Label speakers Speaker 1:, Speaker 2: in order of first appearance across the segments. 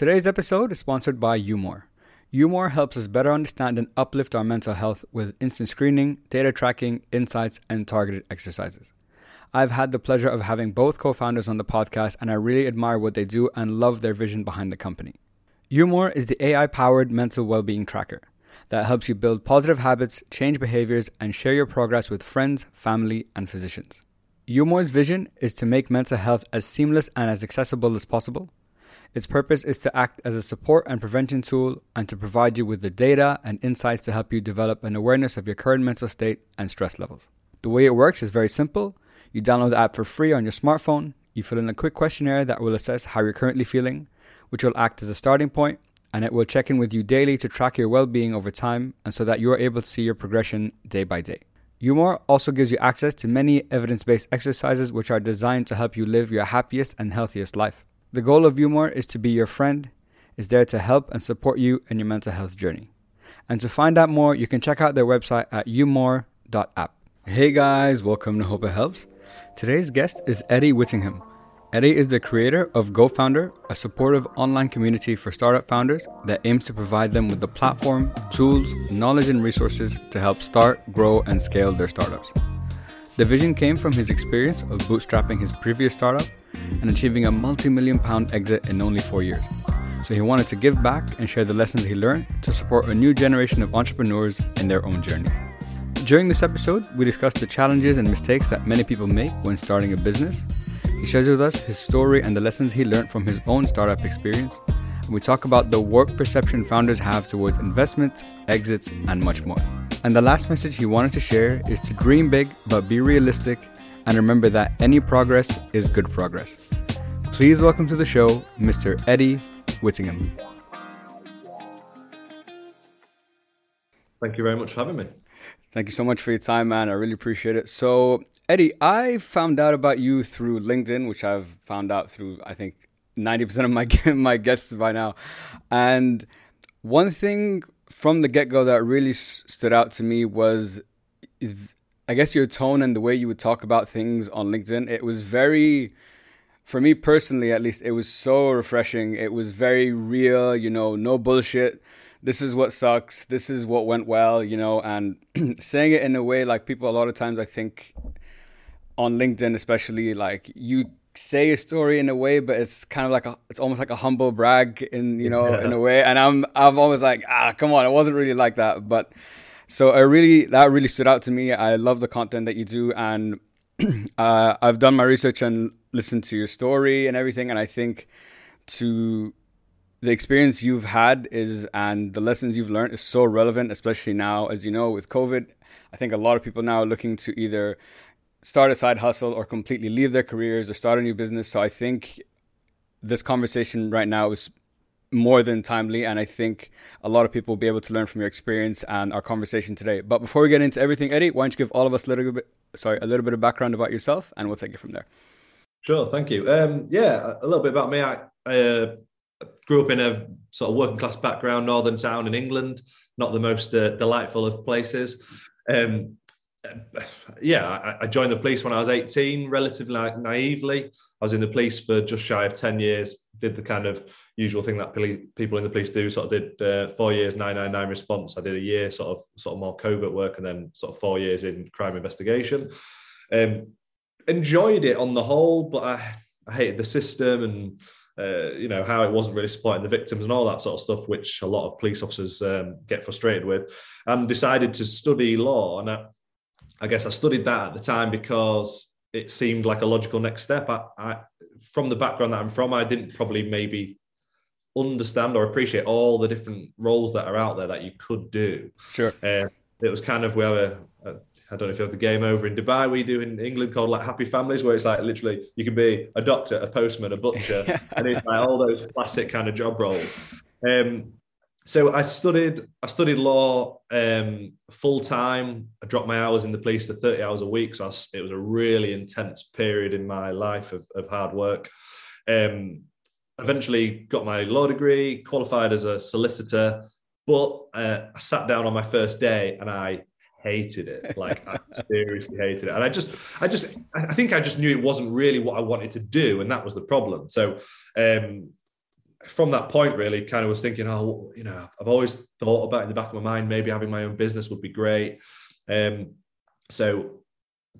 Speaker 1: Today's episode is sponsored by Umore. Umore helps us better understand and uplift our mental health with instant screening, data tracking, insights, and targeted exercises. I've had the pleasure of having both co founders on the podcast, and I really admire what they do and love their vision behind the company. Umore is the AI powered mental well being tracker that helps you build positive habits, change behaviors, and share your progress with friends, family, and physicians. Umore's vision is to make mental health as seamless and as accessible as possible its purpose is to act as a support and prevention tool and to provide you with the data and insights to help you develop an awareness of your current mental state and stress levels. The way it works is very simple. You download the app for free on your smartphone, you fill in a quick questionnaire that will assess how you're currently feeling, which will act as a starting point, and it will check in with you daily to track your well being over time and so that you are able to see your progression day by day. Umore also gives you access to many evidence based exercises which are designed to help you live your happiest and healthiest life. The goal of Umore is to be your friend, is there to help and support you in your mental health journey. And to find out more, you can check out their website at umore.app. Hey guys, welcome to Hope It Helps. Today's guest is Eddie Whittingham. Eddie is the creator of GoFounder, a supportive online community for startup founders that aims to provide them with the platform, tools, knowledge, and resources to help start, grow, and scale their startups. The vision came from his experience of bootstrapping his previous startup and achieving a multi million pound exit in only four years. So he wanted to give back and share the lessons he learned to support a new generation of entrepreneurs in their own journeys. During this episode, we discuss the challenges and mistakes that many people make when starting a business. He shares with us his story and the lessons he learned from his own startup experience. And we talk about the warped perception founders have towards investments, exits, and much more. And the last message he wanted to share is to dream big but be realistic and remember that any progress is good progress. Please welcome to the show Mr. Eddie Whittingham.
Speaker 2: Thank you very much for having me.
Speaker 1: Thank you so much for your time, man. I really appreciate it. So, Eddie, I found out about you through LinkedIn, which I've found out through, I think, 90% of my, my guests by now. And one thing from the get go that really stood out to me was I guess your tone and the way you would talk about things on LinkedIn, it was very, for me personally at least, it was so refreshing. It was very real, you know, no bullshit. This is what sucks. This is what went well, you know, and saying it in a way like people a lot of times I think on LinkedIn especially like you say a story in a way, but it's kind of like a, it's almost like a humble brag in you know yeah. in a way. And I'm I'm always like ah come on, it wasn't really like that, but so I really that really stood out to me. I love the content that you do, and uh, I've done my research and listened to your story and everything. And I think to the experience you've had is and the lessons you've learned is so relevant, especially now, as you know, with COVID. I think a lot of people now are looking to either start a side hustle or completely leave their careers or start a new business. So I think this conversation right now is more than timely. And I think a lot of people will be able to learn from your experience and our conversation today. But before we get into everything, Eddie, why don't you give all of us a little bit, sorry, a little bit of background about yourself, and we'll take it from there.
Speaker 2: Sure, thank you. Um, yeah, a little bit about me. I, uh, grew up in a sort of working class background, northern town in England, not the most uh, delightful of places. Um, yeah, I, I, joined the police when I was 18, relatively naively. I was in the police for just shy of 10 years, did the kind of usual thing that people in the police do. Sort of did uh, four years 999 response. I did a year sort of sort of more covert work, and then sort of four years in crime investigation. Um, enjoyed it on the whole, but I, I hated the system and uh, you know how it wasn't really supporting the victims and all that sort of stuff, which a lot of police officers um, get frustrated with, and decided to study law. And I, I guess I studied that at the time because it seemed like a logical next step. I, I, from the background that I'm from, I didn't probably maybe understand or appreciate all the different roles that are out there that you could do.
Speaker 1: Sure.
Speaker 2: Uh, it was kind of where I don't know if you have the game over in Dubai. We do in England called like Happy Families, where it's like literally you can be a doctor, a postman, a butcher, and it's like all those classic kind of job roles. Um, so I studied I studied law um, full time. I dropped my hours in the police to 30 hours a week. So was, it was a really intense period in my life of, of hard work. Um, eventually got my law degree, qualified as a solicitor, but uh, I sat down on my first day and I hated it. Like I seriously hated it. And I just, I just, I think I just knew it wasn't really what I wanted to do, and that was the problem. So, um, from that point, really, kind of was thinking, oh, you know, I've always thought about in the back of my mind, maybe having my own business would be great. Um, so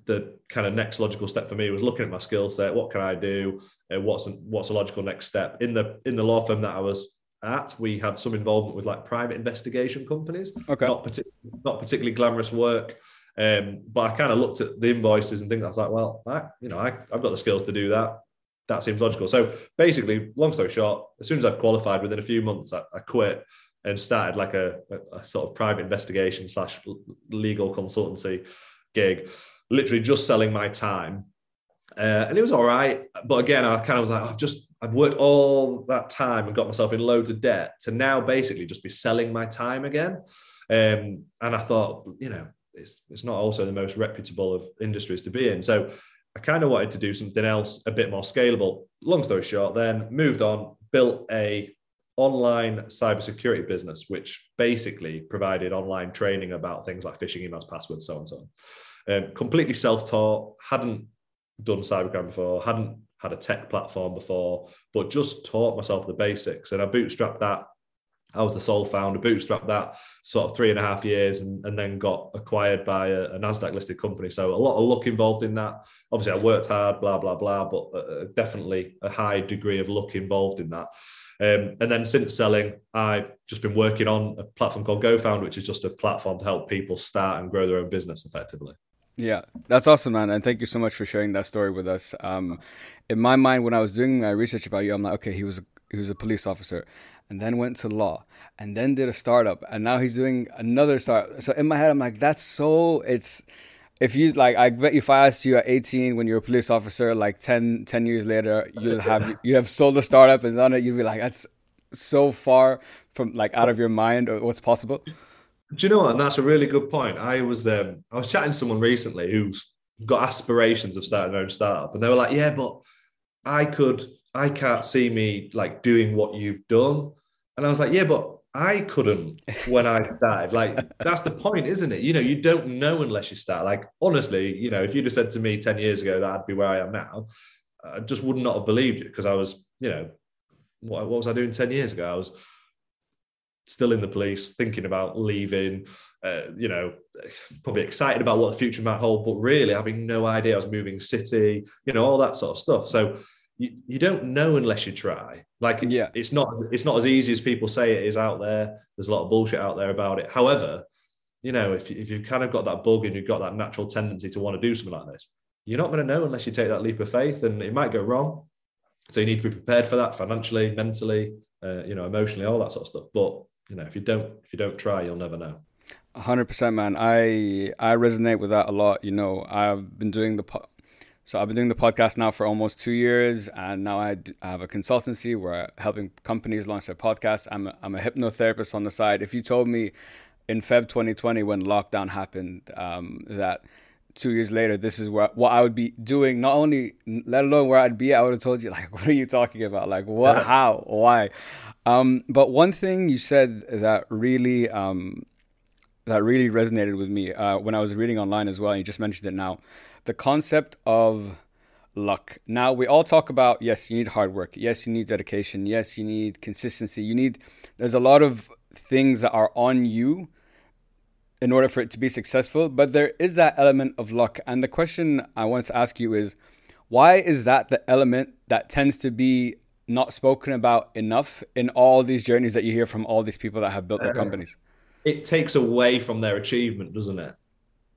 Speaker 2: the kind of next logical step for me was looking at my skill set. What can I do? Uh, what's a, what's a logical next step in the in the law firm that I was at? We had some involvement with like private investigation companies.
Speaker 1: Okay,
Speaker 2: not, partic- not particularly glamorous work. Um, but I kind of looked at the invoices and things. I was like, well, I, you know, I, I've got the skills to do that. That seems logical. So basically, long story short, as soon as I'd qualified, within a few months, I, I quit and started like a, a, a sort of private investigation slash legal consultancy gig literally just selling my time. Uh, and it was all right. But again, I kind of was like, I've just, I've worked all that time and got myself in loads of debt to now basically just be selling my time again. Um, and I thought, you know, it's, it's not also the most reputable of industries to be in. So I kind of wanted to do something else a bit more scalable. Long story short, then moved on, built a online cybersecurity business, which basically provided online training about things like phishing emails, passwords, so on and so on. Um, completely self-taught, hadn't done cybercrime before, hadn't had a tech platform before, but just taught myself the basics. And I bootstrapped that. I was the sole founder, bootstrapped that sort of three and a half years and, and then got acquired by a, a NASDAQ listed company. So a lot of luck involved in that. Obviously, I worked hard, blah, blah, blah, but uh, definitely a high degree of luck involved in that. Um, and then since selling, I've just been working on a platform called GoFound, which is just a platform to help people start and grow their own business effectively.
Speaker 1: Yeah, that's awesome, man. And thank you so much for sharing that story with us. Um, in my mind, when I was doing my research about you, I'm like, okay, he was a, he was a police officer, and then went to law, and then did a startup, and now he's doing another start. So in my head, I'm like, that's so. It's if you like, I bet if I asked you at 18 when you're a police officer, like 10, 10 years later, you'll have you have sold a startup and done it. You'd be like, that's so far from like out of your mind or what's possible.
Speaker 2: Do you know what? And that's a really good point. I was um, I was chatting to someone recently who's got aspirations of starting their own startup, and they were like, "Yeah, but I could, I can't see me like doing what you've done." And I was like, "Yeah, but I couldn't when I started. Like that's the point, isn't it? You know, you don't know unless you start. Like honestly, you know, if you'd have said to me ten years ago that I'd be where I am now, I just would not have believed it because I was, you know, what, what was I doing ten years ago? I was still in the police, thinking about leaving, uh, you know, probably excited about what the future might hold, but really having no idea I was moving city, you know, all that sort of stuff. So you, you don't know unless you try. Like yeah. it's not it's not as easy as people say it is out there. There's a lot of bullshit out there about it. However, you know, if, if you've kind of got that bug and you've got that natural tendency to want to do something like this, you're not going to know unless you take that leap of faith and it might go wrong. So you need to be prepared for that financially, mentally, uh, you know, emotionally, all that sort of stuff. But you know if you don't if you don't try you'll never know
Speaker 1: 100% man i i resonate with that a lot you know i've been doing the po- so i've been doing the podcast now for almost two years and now i, have a consultancy where I'm helping companies launch their podcasts I'm a, I'm a hypnotherapist on the side if you told me in feb 2020 when lockdown happened um, that two years later, this is what what I would be doing. Not only, let alone where I'd be, I would have told you like, what are you talking about? Like, what? How? Why? Um, but one thing you said that really um, that really resonated with me uh, when I was reading online as well, and you just mentioned it now, the concept of luck. Now we all talk about yes, you need hard work. Yes, you need dedication. Yes, you need consistency. You need. There's a lot of things that are on you in order for it to be successful, but there is that element of luck. And the question I wanted to ask you is, why is that the element that tends to be not spoken about enough in all these journeys that you hear from all these people that have built their uh, companies?
Speaker 2: It takes away from their achievement, doesn't it?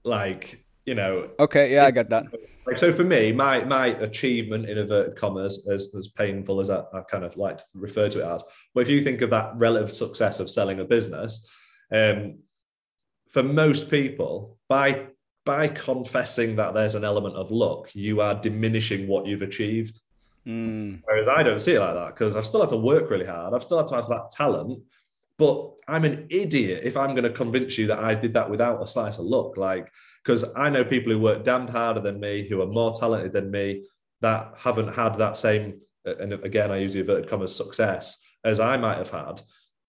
Speaker 2: Like, you know.
Speaker 1: Okay, yeah, I get that.
Speaker 2: Like, so for me, my my achievement in inverted commas, as, as painful as I, I kind of like to refer to it as, but if you think of that relative success of selling a business, um, for most people, by by confessing that there's an element of luck, you are diminishing what you've achieved.
Speaker 1: Mm.
Speaker 2: Whereas I don't see it like that because I've still had to work really hard. I've still had to have that talent. But I'm an idiot if I'm going to convince you that I did that without a slice of luck. Like, because I know people who work damned harder than me, who are more talented than me, that haven't had that same, and again, I use the inverted commas success as I might have had.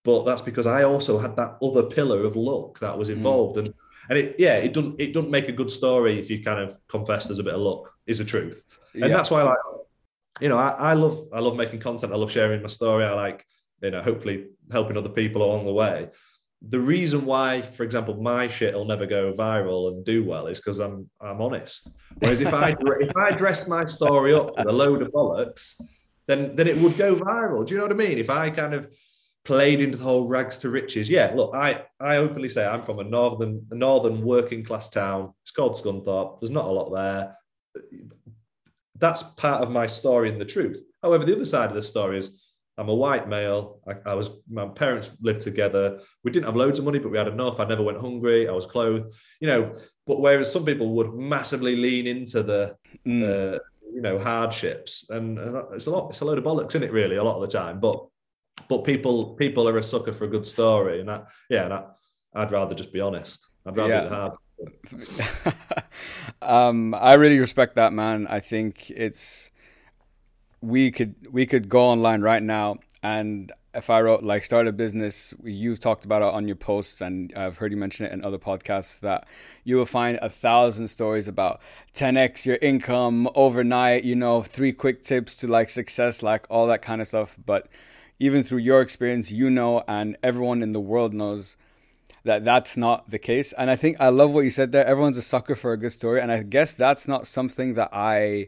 Speaker 2: But that's because I also had that other pillar of luck that was mm. involved. Mm. And and it, yeah, it doesn't it doesn't make a good story if you kind of confess there's a bit of luck, is the truth. And yeah. that's why like you know, I, I love I love making content. I love sharing my story. I like you know, hopefully helping other people along the way. The reason why, for example, my shit will never go viral and do well is because I'm I'm honest. Whereas if I if I dress my story up with a load of bollocks, then then it would go viral. Do you know what I mean? If I kind of played into the whole rags to riches, yeah. Look, I I openly say I'm from a northern a northern working class town. It's called Scunthorpe. There's not a lot there. That's part of my story and the truth. However, the other side of the story is I'm a white male. I, I, was my parents lived together. We didn't have loads of money, but we had enough. I never went hungry. I was clothed, you know. But whereas some people would massively lean into the, mm. uh, you know, hardships, and, and, it's a lot. It's a load of bollocks, isn't it? Really, a lot of the time. But but people people are a sucker for a good story, and that yeah, and I, would rather just be honest. I'd rather yeah. hard.
Speaker 1: um, I really respect that, man. I think it's we could we could go online right now and if I wrote like start a business, you've talked about it on your posts, and I've heard you mention it in other podcasts that you will find a thousand stories about 10x your income overnight. You know, three quick tips to like success, like all that kind of stuff. But even through your experience, you know, and everyone in the world knows that that's not the case. And I think I love what you said there. Everyone's a sucker for a good story, and I guess that's not something that I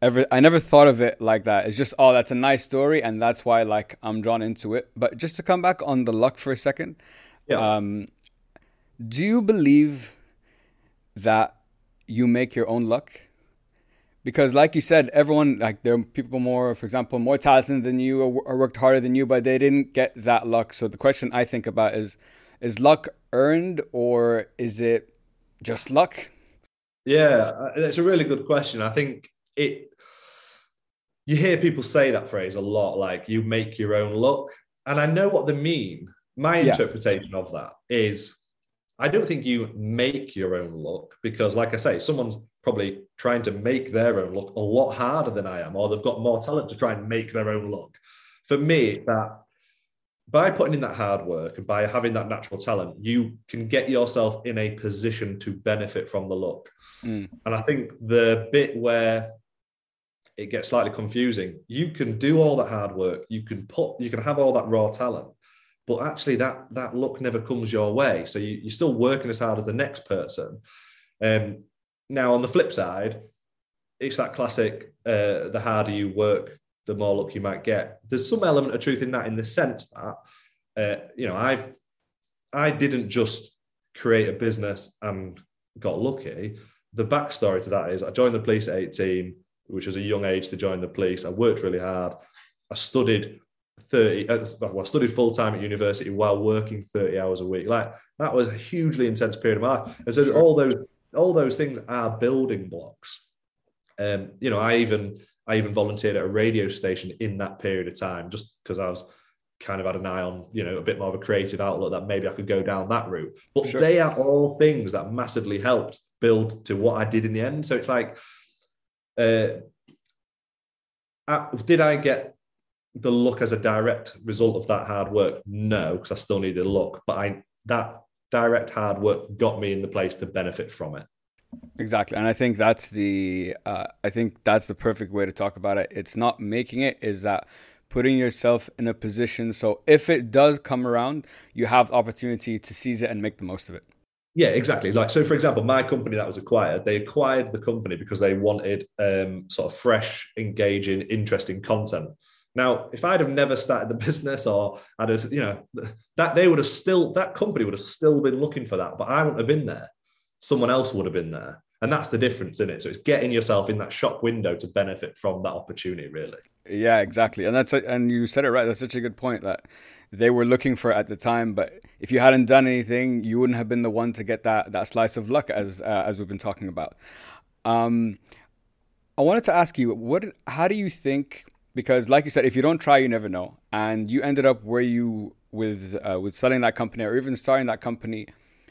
Speaker 1: ever I never thought of it like that. It's just oh that's a nice story and that's why like I'm drawn into it. But just to come back on the luck for a second. Yeah. Um, do you believe that you make your own luck? Because like you said, everyone like there are people more, for example, more talented than you or, or worked harder than you, but they didn't get that luck. So the question I think about is is luck earned or is it just luck?
Speaker 2: Yeah, it's a really good question. I think it you hear people say that phrase a lot like you make your own luck and i know what they mean my yeah. interpretation of that is i don't think you make your own luck because like i say someone's probably trying to make their own luck a lot harder than i am or they've got more talent to try and make their own luck for me that by putting in that hard work and by having that natural talent, you can get yourself in a position to benefit from the luck. Mm. And I think the bit where it gets slightly confusing. You can do all that hard work, you can put, you can have all that raw talent, but actually that that luck never comes your way. So you, are still working as hard as the next person. Um, now on the flip side, it's that classic: uh, the harder you work, the more luck you might get. There's some element of truth in that, in the sense that uh, you know I've I didn't just create a business and got lucky. The backstory to that is I joined the police at 18 which was a young age to join the police. I worked really hard. I studied 30, uh, well, I studied full time at university while working 30 hours a week. Like that was a hugely intense period of my life. And so sure. all those, all those things are building blocks. Um, you know, I even, I even volunteered at a radio station in that period of time, just because I was kind of had an eye on, you know, a bit more of a creative outlook that maybe I could go down that route. But sure. they are all things that massively helped build to what I did in the end. So it's like, uh, did I get the look as a direct result of that hard work? No, because I still needed a look. But I that direct hard work got me in the place to benefit from it.
Speaker 1: Exactly, and I think that's the uh, I think that's the perfect way to talk about it. It's not making it; is that putting yourself in a position so if it does come around, you have the opportunity to seize it and make the most of it.
Speaker 2: Yeah, exactly. Like so, for example, my company that was acquired, they acquired the company because they wanted um, sort of fresh, engaging, interesting content. Now, if I'd have never started the business, or I'd have, you know, that they would have still that company would have still been looking for that, but I wouldn't have been there. Someone else would have been there, and that's the difference in it. So it's getting yourself in that shop window to benefit from that opportunity, really.
Speaker 1: Yeah, exactly, and that's and you said it right. That's such a good point that they were looking for at the time. But if you hadn't done anything, you wouldn't have been the one to get that that slice of luck, as uh, as we've been talking about. Um, I wanted to ask you, what? How do you think? Because, like you said, if you don't try, you never know. And you ended up where you with uh, with selling that company, or even starting that company,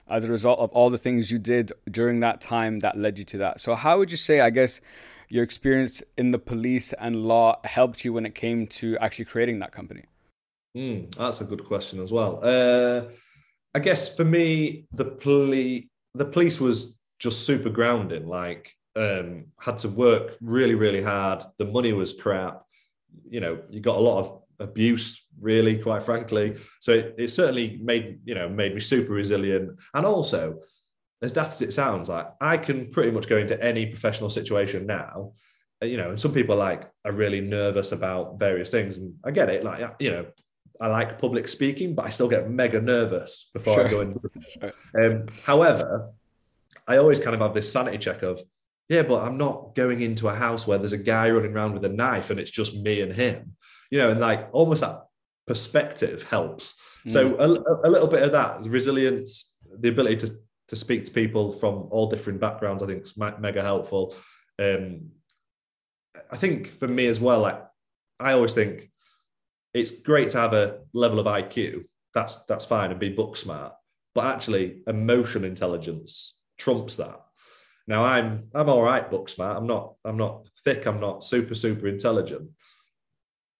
Speaker 1: as a result of all the things you did during that time that led you to that. So, how would you say? I guess your experience in the police and law helped you when it came to actually creating that company.
Speaker 2: Mm, that's a good question as well. Uh, I guess for me, the police, the police was just super grounding. Like um, had to work really, really hard. The money was crap. You know, you got a lot of abuse, really, quite frankly. So it, it certainly made you know made me super resilient. And also, as daft as it sounds, like I can pretty much go into any professional situation now. You know, and some people are like are really nervous about various things, and I get it. Like you know, I like public speaking, but I still get mega nervous before sure. I go in. Sure. Um, however, I always kind of have this sanity check of, yeah, but I'm not going into a house where there's a guy running around with a knife and it's just me and him, you know, and like almost that perspective helps. Mm. So a, a, little bit of that resilience, the ability to to speak to people from all different backgrounds, I think is mega helpful. Um, I think for me as well, like I always think it's great to have a level of IQ. That's that's fine and be book smart, but actually emotional intelligence trumps that. Now I'm I'm all right book smart. I'm not I'm not thick. I'm not super super intelligent,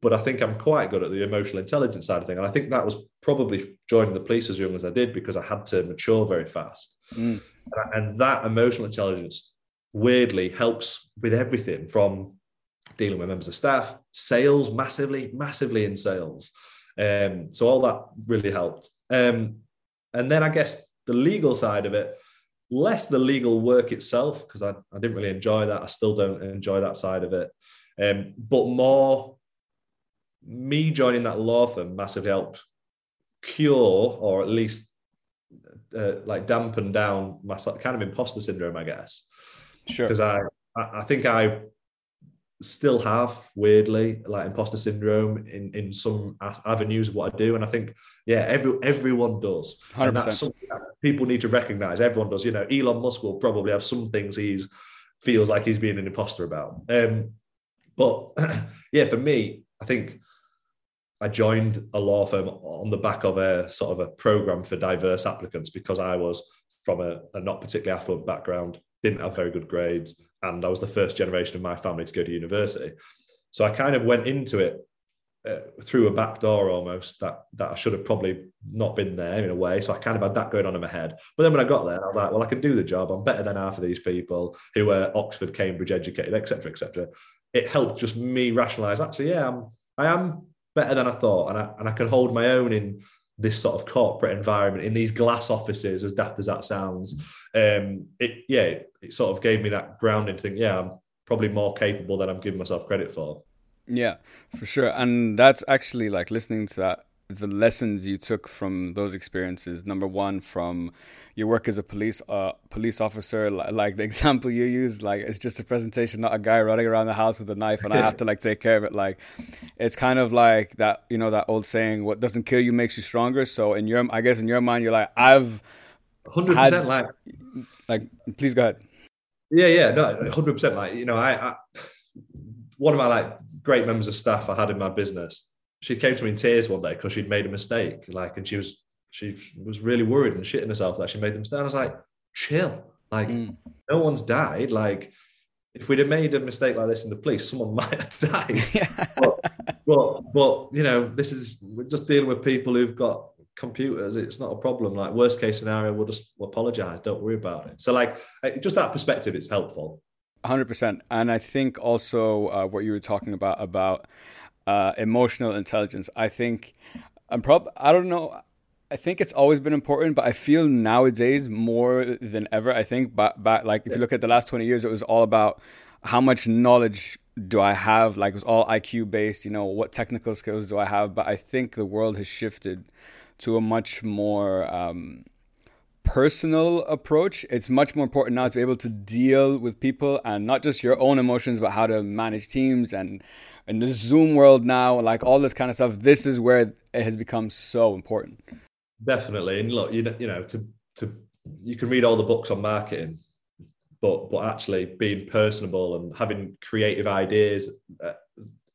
Speaker 2: but I think I'm quite good at the emotional intelligence side of thing. And I think that was probably joining the police as young as I did because I had to mature very fast. Mm. And that emotional intelligence weirdly helps with everything from dealing with members of staff, sales massively, massively in sales. Um, so all that really helped. Um, and then I guess the legal side of it, less the legal work itself, because I, I didn't really enjoy that. I still don't enjoy that side of it. Um, but more me joining that law firm massively helped cure or at least uh, like dampen down my kind of imposter syndrome, I guess.
Speaker 1: Sure.
Speaker 2: Because I, I think I still have weirdly like imposter syndrome in in some avenues of what I do, and I think yeah, every everyone does, 100%. and that's something that people need to recognize. Everyone does. You know, Elon Musk will probably have some things he's feels like he's being an imposter about. Um, but yeah, for me, I think I joined a law firm on the back of a sort of a program for diverse applicants because I was from a, a not particularly affluent background, didn't have very good grades, and I was the first generation of my family to go to university. So I kind of went into it uh, through a back door almost that that I should have probably not been there in a way. So I kind of had that going on in my head. But then when I got there, I was like, well, I can do the job. I'm better than half of these people who are Oxford, Cambridge educated, etc., etc. It helped just me rationalize. Actually, yeah, I'm I am better than I thought, and I and I can hold my own in this sort of corporate environment in these glass offices, as daft as that sounds. Um, it yeah, it sort of gave me that grounding to think, yeah, I'm probably more capable than I'm giving myself credit for.
Speaker 1: Yeah, for sure. And that's actually like listening to that the lessons you took from those experiences. Number one from your work as a police uh, police officer like the example you used like it's just a presentation not a guy running around the house with a knife and i have to like take care of it. Like it's kind of like that you know that old saying what doesn't kill you makes you stronger. So in your i guess in your mind you're like i've
Speaker 2: 100% had, like
Speaker 1: like please go ahead.
Speaker 2: Yeah yeah no 100% like you know I, I one of my like great members of staff i had in my business she came to me in tears one day because she'd made a mistake, like, and she was she was really worried and shitting herself that she made the mistake. I was like, chill, like, mm. no one's died. Like, if we'd have made a mistake like this in the police, someone might have died. yeah. but, but, but you know, this is we're just dealing with people who've got computers. It's not a problem. Like, worst case scenario, we'll just we'll apologize. Don't worry about it. So, like, just that perspective, it's helpful.
Speaker 1: 100% and i think also uh, what you were talking about about uh, emotional intelligence. I think I'm prob I don't know. I think it's always been important, but I feel nowadays more than ever. I think, but, but like if you look at the last 20 years, it was all about how much knowledge do I have? Like it was all IQ based, you know, what technical skills do I have? But I think the world has shifted to a much more um, personal approach. It's much more important now to be able to deal with people and not just your own emotions, but how to manage teams and in this Zoom world now, like all this kind of stuff, this is where it has become so important.
Speaker 2: Definitely, and look, you know, you know, to to you can read all the books on marketing, but but actually being personable and having creative ideas, uh,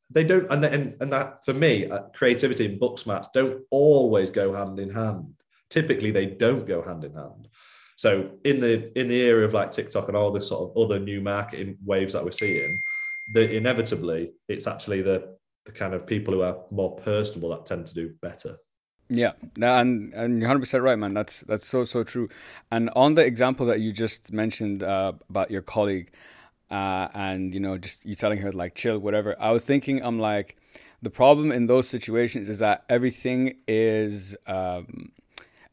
Speaker 2: they don't, and and and that for me, uh, creativity and book smarts don't always go hand in hand. Typically, they don't go hand in hand. So in the in the area of like TikTok and all this sort of other new marketing waves that we're seeing, that inevitably it's actually the the kind of people who are more personable that tend to do better.
Speaker 1: Yeah, and and you're 100 percent right, man. That's that's so so true. And on the example that you just mentioned uh, about your colleague, uh, and you know just you telling her like chill whatever i was thinking i'm like the problem in those situations is that everything is um,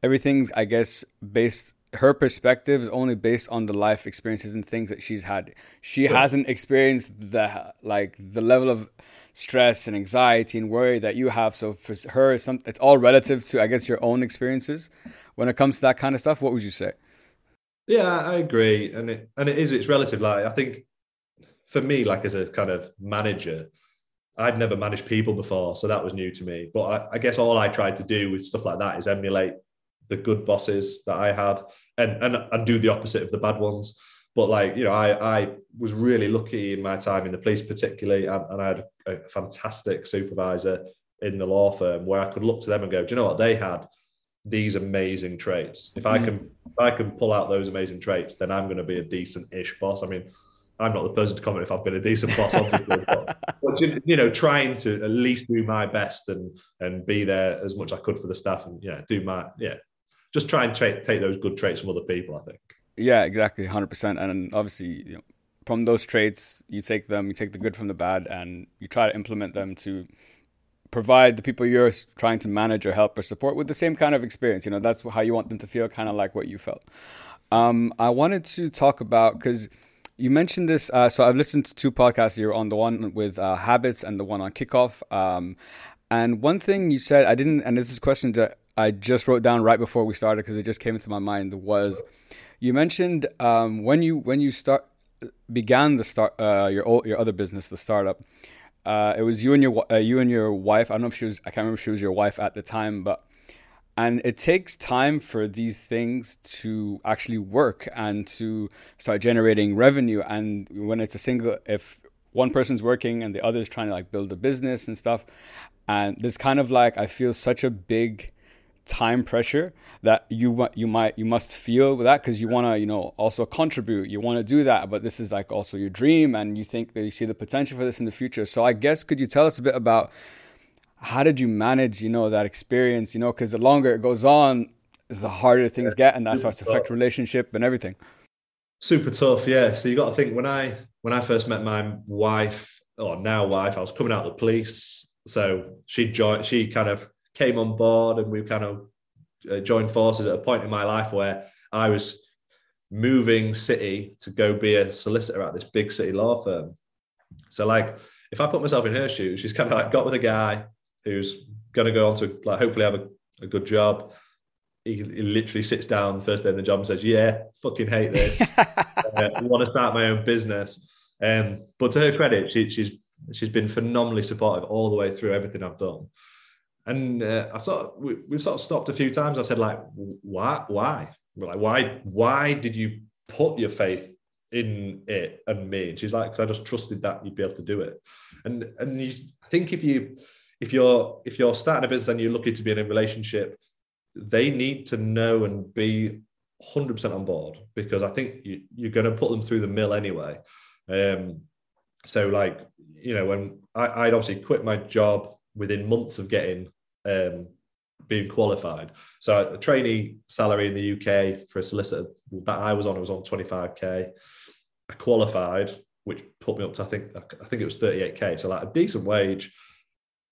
Speaker 1: everything's i guess based her perspective is only based on the life experiences and things that she's had. She yeah. hasn't experienced the like the level of stress and anxiety and worry that you have. So for her some it's all relative to i guess your own experiences. When it comes to that kind of stuff what would you say?
Speaker 2: Yeah i agree. And it and it is it's relative. Like i think for me, like as a kind of manager, I'd never managed people before, so that was new to me. But I, I, guess all I tried to do with stuff like that is emulate the good bosses that I had, and and and do the opposite of the bad ones. But like you know, I I was really lucky in my time in the police, particularly, and, and I had a fantastic supervisor in the law firm where I could look to them and go, do you know what they had? These amazing traits. If I mm. can if I can pull out those amazing traits, then I'm going to be a decent-ish boss. I mean, I'm not the person to comment if I've been a decent boss, obviously, but, but, you know, trying to at least do my best and and be there as much as I could for the staff, and yeah, do my yeah, just try and tra- take those good traits from other people. I think.
Speaker 1: Yeah, exactly, hundred percent, and obviously, you know, from those traits, you take them, you take the good from the bad, and you try to implement them to provide the people you're trying to manage or help or support with the same kind of experience. You know, that's how you want them to feel, kind of like what you felt. Um, I wanted to talk about because you mentioned this. Uh, so I've listened to two podcasts. You're on the one with uh, habits and the one on kickoff. Um, and one thing you said, I didn't, and this is a question that I just wrote down right before we started because it just came into my mind. Was you mentioned um, when you when you start began the start uh, your old, your other business, the startup. Uh, it was you and your uh, you and your wife. I don't know if she was. I can't remember if she was your wife at the time, but and it takes time for these things to actually work and to start generating revenue and when it's a single if one person's working and the other is trying to like build a business and stuff and there's kind of like i feel such a big time pressure that you you might you must feel with that because you want to you know also contribute you want to do that but this is like also your dream and you think that you see the potential for this in the future so i guess could you tell us a bit about how did you manage, you know, that experience, you know, because the longer it goes on, the harder things get, and that starts to affect relationship and everything.
Speaker 2: Super tough, yeah. So you got to think when I when I first met my wife or now wife, I was coming out of the police, so she joined. She kind of came on board, and we kind of uh, joined forces at a point in my life where I was moving city to go be a solicitor at this big city law firm. So like, if I put myself in her shoes, she's kind of like got with a guy who's going to go on to like hopefully have a, a good job. He, he, literally sits down the first day in the job and says, "Yeah, fucking hate this. uh, want to start my own business." Um, but to her credit, she, she's she's been phenomenally supportive all the way through everything I've done. And uh, I've sort of, we, have sort of stopped a few times. I've said like, why, why, like, why, why did you put your faith in it and me? And she's like, because I just trusted that you'd be able to do it. And and you, I think if you if you're if you're starting a business and you're looking to be in a relationship, they need to know and be 100% on board because I think you, you're going to put them through the mill anyway. Um, so like you know when I, I'd obviously quit my job within months of getting um, being qualified. So a trainee salary in the UK for a solicitor that I was on, I was on 25k. I qualified, which put me up to I think I think it was 38k. So like a decent wage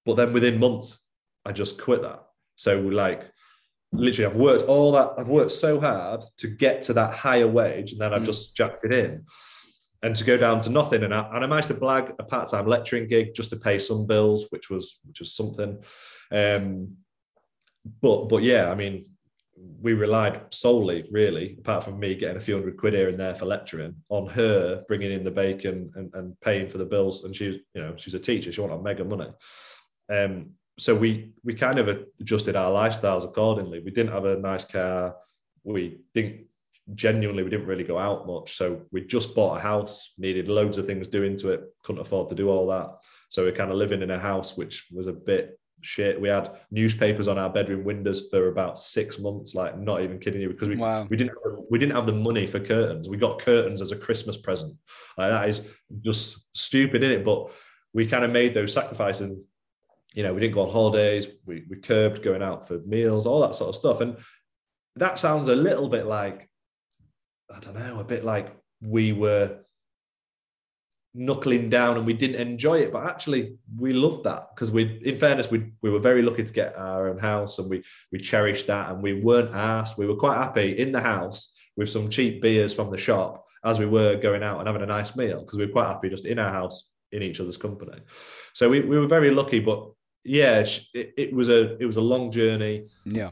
Speaker 2: but then within months, I just quit that. So like literally I've worked all that, I've worked so hard to get to that higher wage, and then I've mm. just jacked it in. And to go down to nothing. And I, and I managed to blag a part-time lecturing gig just to pay some bills, which was which was something. Um, but but yeah, I mean, we relied solely, really, apart from me getting a few hundred quid here and there for lecturing, on her bringing in the bacon and, and paying for the bills. And she's, you know, she's a teacher; she wanted mega money. Um, so we we kind of adjusted our lifestyles accordingly. We didn't have a nice car. We didn't genuinely we didn't really go out much. So we just bought a house, needed loads of things doing to it, couldn't afford to do all that. So we're kind of living in a house which was a bit shit. We had newspapers on our bedroom windows for about six months, like not even kidding you, because we wow. we didn't we didn't have the money for curtains. We got curtains as a Christmas present. Like that is just stupid in it, but we kind of made those sacrifices you know, we didn't go on holidays, we, we curbed going out for meals, all that sort of stuff. And that sounds a little bit like, I don't know, a bit like we were knuckling down and we didn't enjoy it. But actually we loved that because we in fairness we we were very lucky to get our own house and we we cherished that and we weren't asked. We were quite happy in the house with some cheap beers from the shop as we were going out and having a nice meal because we were quite happy just in our house in each other's company. So we, we were very lucky but yeah it, it was a it was a long journey.
Speaker 1: Yeah.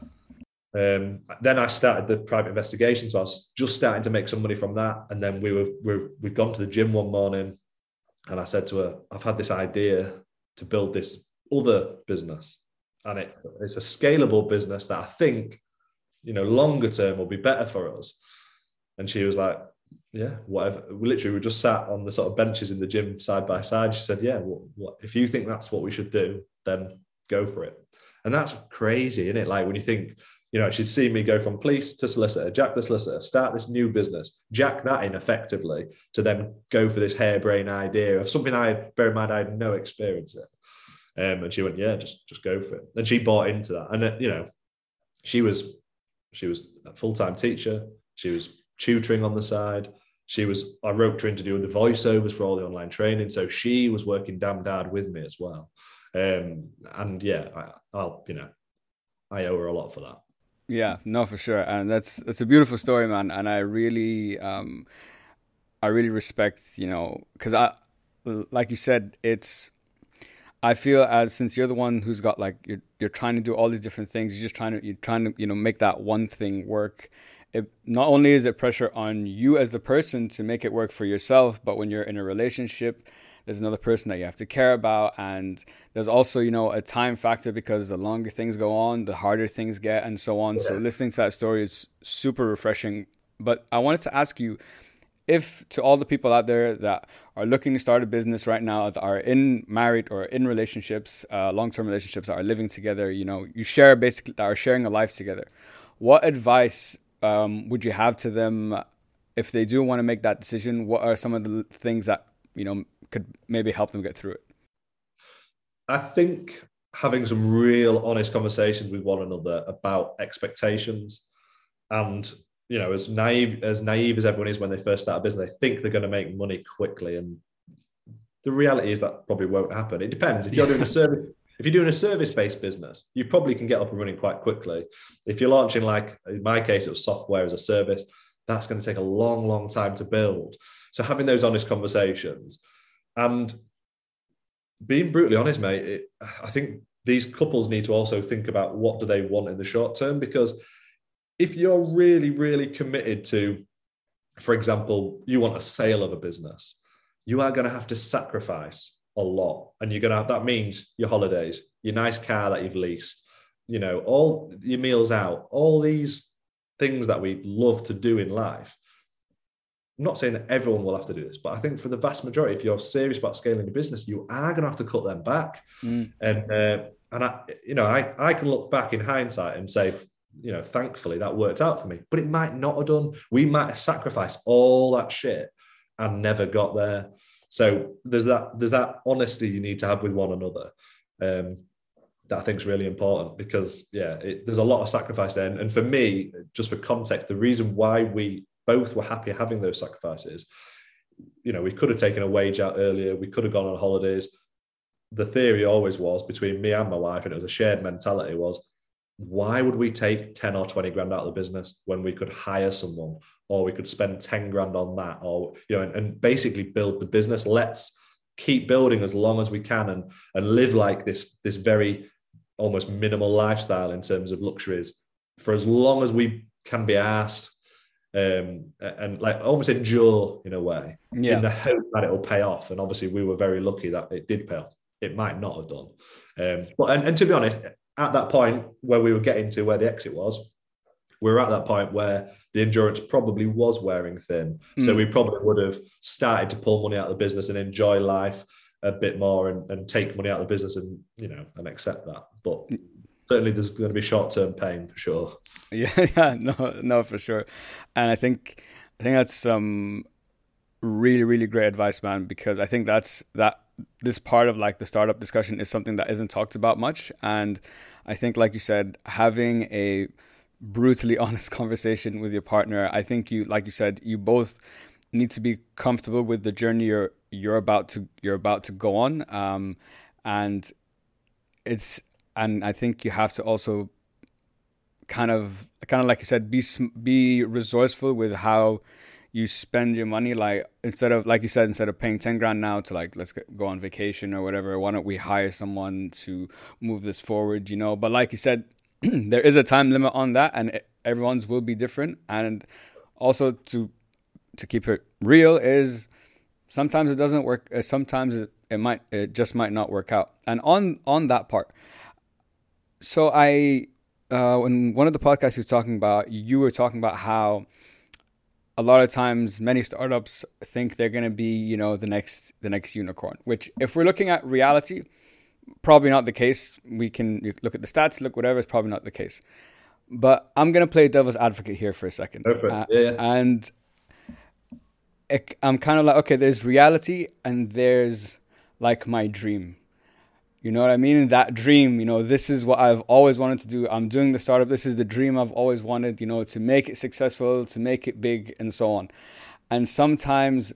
Speaker 2: Um, then I started the private investigation, so I was just starting to make some money from that. And then we were we we'd gone to the gym one morning, and I said to her, "I've had this idea to build this other business, and it, it's a scalable business that I think, you know, longer term will be better for us." And she was like, "Yeah, whatever." We literally we just sat on the sort of benches in the gym side by side. She said, "Yeah, what, what if you think that's what we should do, then go for it." And that's crazy, isn't it? Like when you think you know, she'd seen me go from police to solicitor, jack the solicitor, start this new business, jack that in effectively to then go for this harebrained idea of something I bear in mind I had no experience in. Um, and she went, yeah, just just go for it. And she bought into that. And uh, you know, she was she was a full time teacher. She was tutoring on the side. She was I roped her into doing the voiceovers for all the online training. So she was working damn hard with me as well. Um, and yeah, I, I'll you know, I owe her a lot for that.
Speaker 1: Yeah, no, for sure, and that's that's a beautiful story, man. And I really, um, I really respect, you know, because I, like you said, it's. I feel as since you're the one who's got like you're you're trying to do all these different things, you're just trying to you're trying to you know make that one thing work. It not only is it pressure on you as the person to make it work for yourself, but when you're in a relationship, there's another person that you have to care about and there's also you know a time factor because the longer things go on the harder things get and so on. Yeah. so listening to that story is super refreshing. But i wanted to ask you if to all the people out there that are looking to start a business right now that are in married or in relationships uh, long-term relationships that are living together you know you share basically that are sharing a life together what advice um, would you have to them if they do want to make that decision? What are some of the things that you know could maybe help them get through it?
Speaker 2: I think having some real honest conversations with one another about expectations and you know as naive as naive as everyone is when they first start a business they think they're going to make money quickly. And the reality is that probably won't happen. It depends. If you're doing a service if you're doing a service-based business you probably can get up and running quite quickly. If you're launching like in my case it was software as a service that's going to take a long long time to build. So having those honest conversations and being brutally honest, mate, it, I think these couples need to also think about what do they want in the short term because if you're really, really committed to, for example, you want a sale of a business, you are going to have to sacrifice a lot, and you're going to have that means your holidays, your nice car that you've leased, you know, all your meals out, all these things that we love to do in life I'm not saying that everyone will have to do this, but I think for the vast majority, if you're serious about scaling your business, you are going to have to cut them back. Mm. And uh, and I, you know, I I can look back in hindsight and say, you know, thankfully that worked out for me, but it might not have done. We might have sacrificed all that shit and never got there. So there's that there's that honesty you need to have with one another. Um, that I think is really important because yeah, it, there's a lot of sacrifice there. And, and for me, just for context, the reason why we both were happy having those sacrifices. You know, we could have taken a wage out earlier, we could have gone on holidays. The theory always was between me and my wife, and it was a shared mentality was why would we take 10 or 20 grand out of the business when we could hire someone or we could spend 10 grand on that or you know and, and basically build the business let's keep building as long as we can and and live like this this very almost minimal lifestyle in terms of luxuries for as long as we can be asked um, and like almost endure in a way, yeah. in the hope that it'll pay off. And obviously, we were very lucky that it did pay off. It might not have done, um, but and, and to be honest, at that point where we were getting to where the exit was, we were at that point where the endurance probably was wearing thin. Mm. So we probably would have started to pull money out of the business and enjoy life a bit more and, and take money out of the business and you know and accept that. But certainly there's going to be short term pain for sure.
Speaker 1: Yeah, yeah, no, no, for sure. And I think I think that's some really, really great advice, man. Because I think that's that this part of like the startup discussion is something that isn't talked about much. And I think, like you said, having a brutally honest conversation with your partner, I think you, like you said, you both need to be comfortable with the journey you're you're about to you're about to go on um, and it's and I think you have to also kind of kind of like you said be be resourceful with how you spend your money. Like instead of like you said instead of paying 10 grand now to like let's go on vacation or whatever why don't we hire someone to move this forward you know? But like you said there is a time limit on that and everyone's will be different. And also to to keep it real is sometimes it doesn't work uh, sometimes it, it might it just might not work out. And on on that part so i uh in one of the podcasts you were talking about you were talking about how a lot of times many startups think they're going to be you know the next the next unicorn which if we're looking at reality probably not the case. We can look at the stats look whatever it's probably not the case. But i'm going to play devil's advocate here for a second.
Speaker 2: Uh, yeah, yeah.
Speaker 1: and it, i'm kind of like okay there's reality and there's like my dream you know what I mean? That dream, you know, this is what I've always wanted to do. I'm doing the startup. This is the dream I've always wanted, you know, to make it successful, to make it big, and so on. And sometimes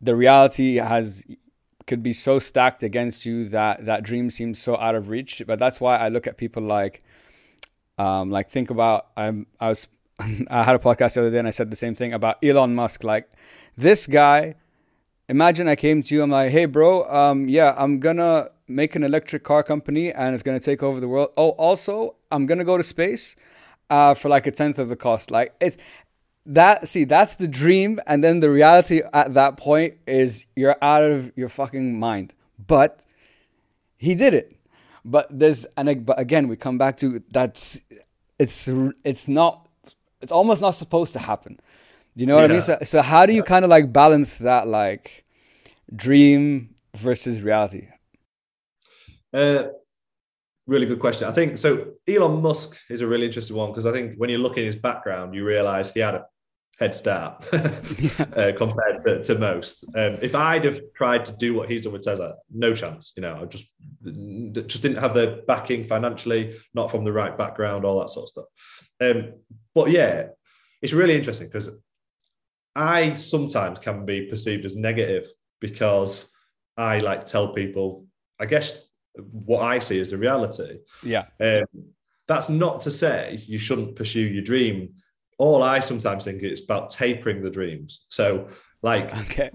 Speaker 1: the reality has could be so stacked against you that that dream seems so out of reach. But that's why I look at people like, um, like think about I'm I was I had a podcast the other day and I said the same thing about Elon Musk. Like this guy, imagine I came to you, I'm like, hey bro, um, yeah, I'm gonna make an electric car company and it's going to take over the world. Oh, also, I'm going to go to space uh, for like a tenth of the cost. Like it's that. See, that's the dream, and then the reality at that point is you're out of your fucking mind. But he did it. But there's and but again, we come back to that's it's it's not it's almost not supposed to happen. You know what yeah. I mean? So, so how do you kind of like balance that like dream versus reality?
Speaker 2: Uh, really good question. I think so. Elon Musk is a really interesting one because I think when you look in his background, you realize he had a head start uh, compared to, to most. Um, if I'd have tried to do what he's done with Tesla, no chance. You know, I just just didn't have the backing financially, not from the right background, all that sort of stuff. Um, but yeah, it's really interesting because I sometimes can be perceived as negative because I like tell people, I guess what I see as a reality.
Speaker 1: Yeah.
Speaker 2: Um, that's not to say you shouldn't pursue your dream. All I sometimes think it's about tapering the dreams. So, like,
Speaker 1: okay.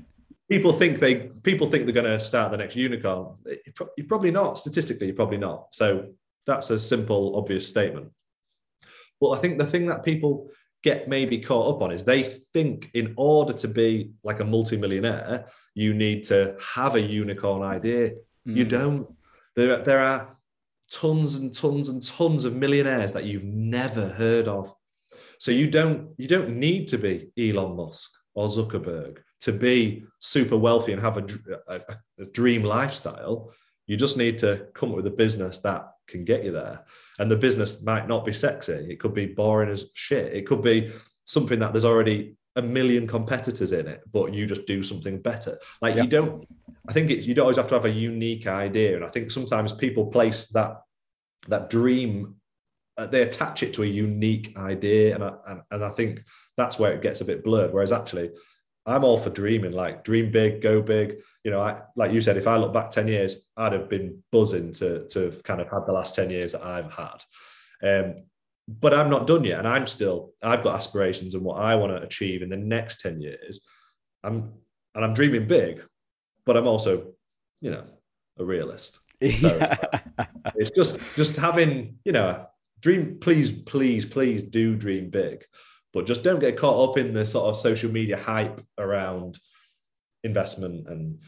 Speaker 2: people think they people think they're going to start the next unicorn. You're probably not. Statistically, you're probably not. So that's a simple, obvious statement. Well, I think the thing that people get maybe caught up on is they think in order to be like a multimillionaire, you need to have a unicorn idea. Mm. You don't. There, there are tons and tons and tons of millionaires that you've never heard of. So you don't you don't need to be Elon Musk or Zuckerberg to be super wealthy and have a, a, a dream lifestyle. You just need to come up with a business that can get you there. And the business might not be sexy. It could be boring as shit. It could be something that there's already a million competitors in it, but you just do something better. Like yeah. you don't I think it's, you don't always have to have a unique idea, and I think sometimes people place that that dream, uh, they attach it to a unique idea, and I, and, and I think that's where it gets a bit blurred. Whereas actually, I'm all for dreaming, like dream big, go big. You know, I, like you said, if I look back 10 years, I'd have been buzzing to, to kind of had the last 10 years that I've had. Um, but I'm not done yet. And I'm still, I've got aspirations and what I want to achieve in the next 10 years. I'm, and I'm dreaming big, but I'm also, you know, a realist. So yeah. it's, it's just just having, you know, dream. Please, please, please do dream big, but just don't get caught up in the sort of social media hype around investment and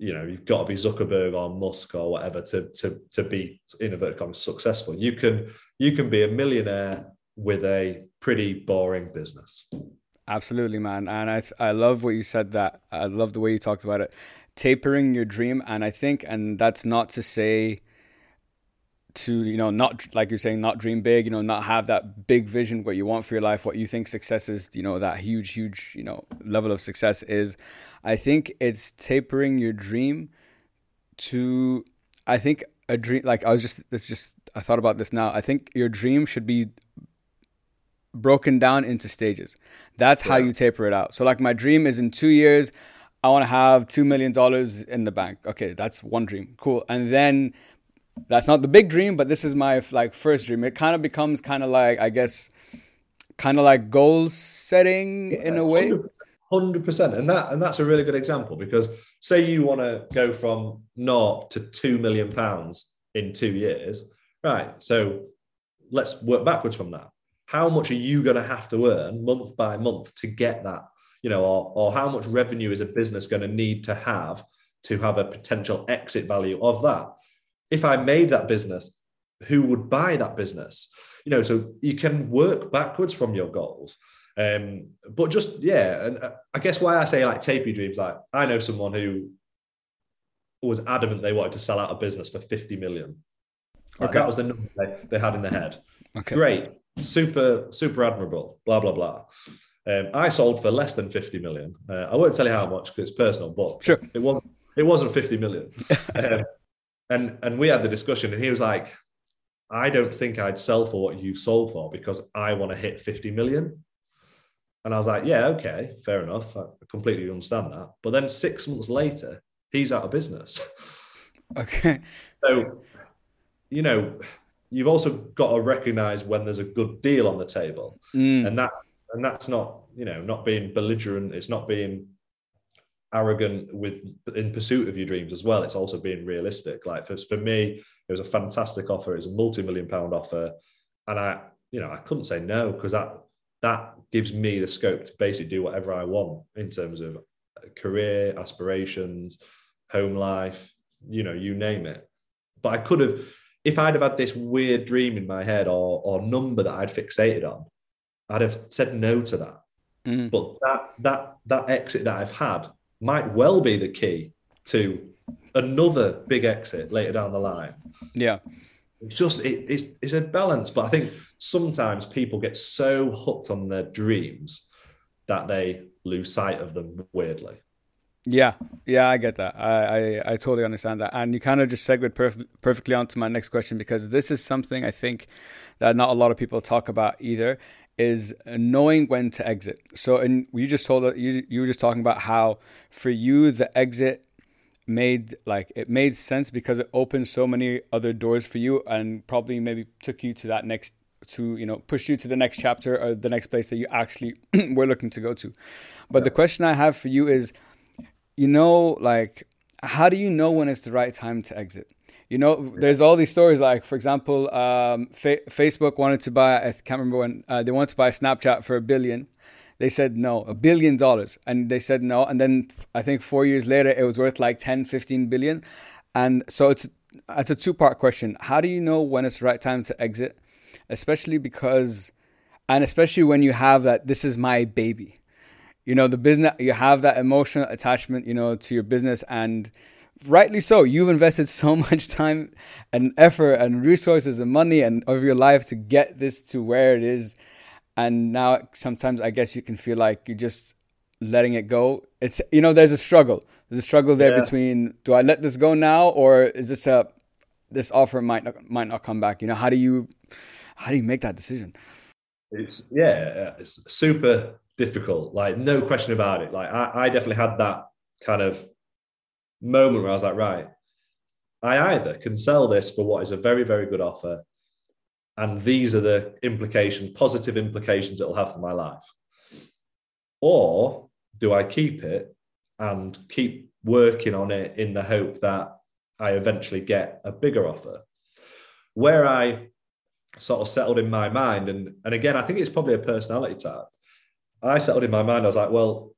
Speaker 2: you know you've got to be Zuckerberg or Musk or whatever to to to be innovative successful. You can you can be a millionaire with a pretty boring business.
Speaker 1: Absolutely, man. And I I love what you said. That I love the way you talked about it tapering your dream and i think and that's not to say to you know not like you're saying not dream big you know not have that big vision what you want for your life what you think success is you know that huge huge you know level of success is i think it's tapering your dream to i think a dream like i was just this just i thought about this now i think your dream should be broken down into stages that's yeah. how you taper it out so like my dream is in 2 years I want to have two million dollars in the bank. Okay, that's one dream. Cool. And then that's not the big dream, but this is my like first dream. It kind of becomes kind of like I guess, kind of like goal setting in a way.
Speaker 2: Hundred percent, and that and that's a really good example because say you want to go from naught to two million pounds in two years, right? So let's work backwards from that. How much are you going to have to earn month by month to get that? You know, or, or how much revenue is a business going to need to have to have a potential exit value of that? If I made that business, who would buy that business? You know, so you can work backwards from your goals. Um, but just yeah, and uh, I guess why I say like tapey dreams, like I know someone who was adamant they wanted to sell out a business for 50 million. Like okay. That was the number they, they had in their head. Okay. Great, super, super admirable, blah, blah, blah. Um, I sold for less than 50 million. Uh, I won't tell you how much because it's personal, but
Speaker 1: sure.
Speaker 2: it wasn't it wasn't 50 million. um, and and we had the discussion, and he was like, I don't think I'd sell for what you sold for because I want to hit 50 million. And I was like, yeah, okay, fair enough. I completely understand that. But then six months later, he's out of business.
Speaker 1: Okay.
Speaker 2: So, you know, you've also got to recognize when there's a good deal on the table. Mm. And that's and that's not, you know, not being belligerent, it's not being arrogant with in pursuit of your dreams as well. It's also being realistic. Like for, for me, it was a fantastic offer. It was a multi-million pound offer. And I, you know, I couldn't say no because that that gives me the scope to basically do whatever I want in terms of career aspirations, home life, you know, you name it. But I could have, if I'd have had this weird dream in my head or or number that I'd fixated on, I'd have said no to that. Mm. But that that that exit that I've had might well be the key to another big exit later down the line.
Speaker 1: Yeah.
Speaker 2: It's just it, it's it's a balance, but I think sometimes people get so hooked on their dreams that they lose sight of them weirdly.
Speaker 1: Yeah, yeah, I get that. I, I, I totally understand that. And you kind of just segued perf- perfectly onto my next question because this is something I think that not a lot of people talk about either is knowing when to exit. So, and you just told you you were just talking about how for you the exit made like it made sense because it opened so many other doors for you and probably maybe took you to that next to you know push you to the next chapter or the next place that you actually were looking to go to. But the question i have for you is you know like how do you know when it's the right time to exit you know there's all these stories like for example um, Fa- facebook wanted to buy i can't remember when uh, they wanted to buy snapchat for a billion they said no, a billion dollars. And they said no. And then I think four years later, it was worth like 10, 15 billion. And so it's, it's a two part question. How do you know when it's the right time to exit? Especially because, and especially when you have that, this is my baby. You know, the business, you have that emotional attachment, you know, to your business. And rightly so. You've invested so much time and effort and resources and money and of your life to get this to where it is and now sometimes I guess you can feel like you're just letting it go. It's you know there's a struggle. There's a struggle there yeah. between do I let this go now or is this a this offer might not might not come back. You know how do you how do you make that decision?
Speaker 2: It's yeah, it's super difficult. Like no question about it. Like I, I definitely had that kind of moment where I was like, right, I either can sell this for what is a very very good offer and these are the implications, positive implications it will have for my life. Or do I keep it and keep working on it in the hope that I eventually get a bigger offer? Where I sort of settled in my mind, and, and again, I think it's probably a personality type. I settled in my mind, I was like, well,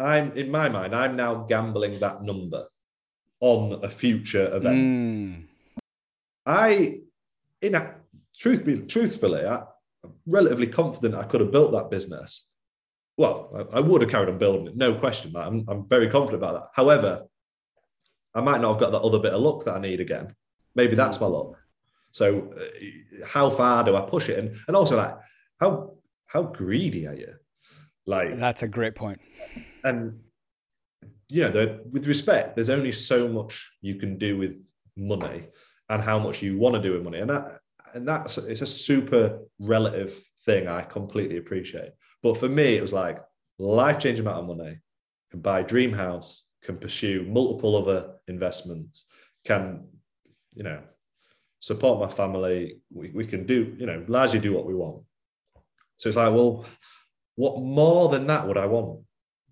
Speaker 2: I'm in my mind, I'm now gambling that number on a future event. Mm. I in a, truth be, truthfully, I, am relatively confident I could have built that business. Well, I, I would have carried on building it, no question. I'm, I'm very confident about that. However, I might not have got that other bit of luck that I need again. Maybe that's my luck. So, uh, how far do I push it? And and also, like, how how greedy are you? Like,
Speaker 1: that's a great point.
Speaker 2: And you know, with respect, there's only so much you can do with money and how much you want to do with money, and that and that's it's a super relative thing I completely appreciate. But for me, it was like life changing amount of money, can buy dream house, can pursue multiple other investments, can, you know, support my family. We, we can do, you know, largely do what we want. So it's like, well, what more than that would I want?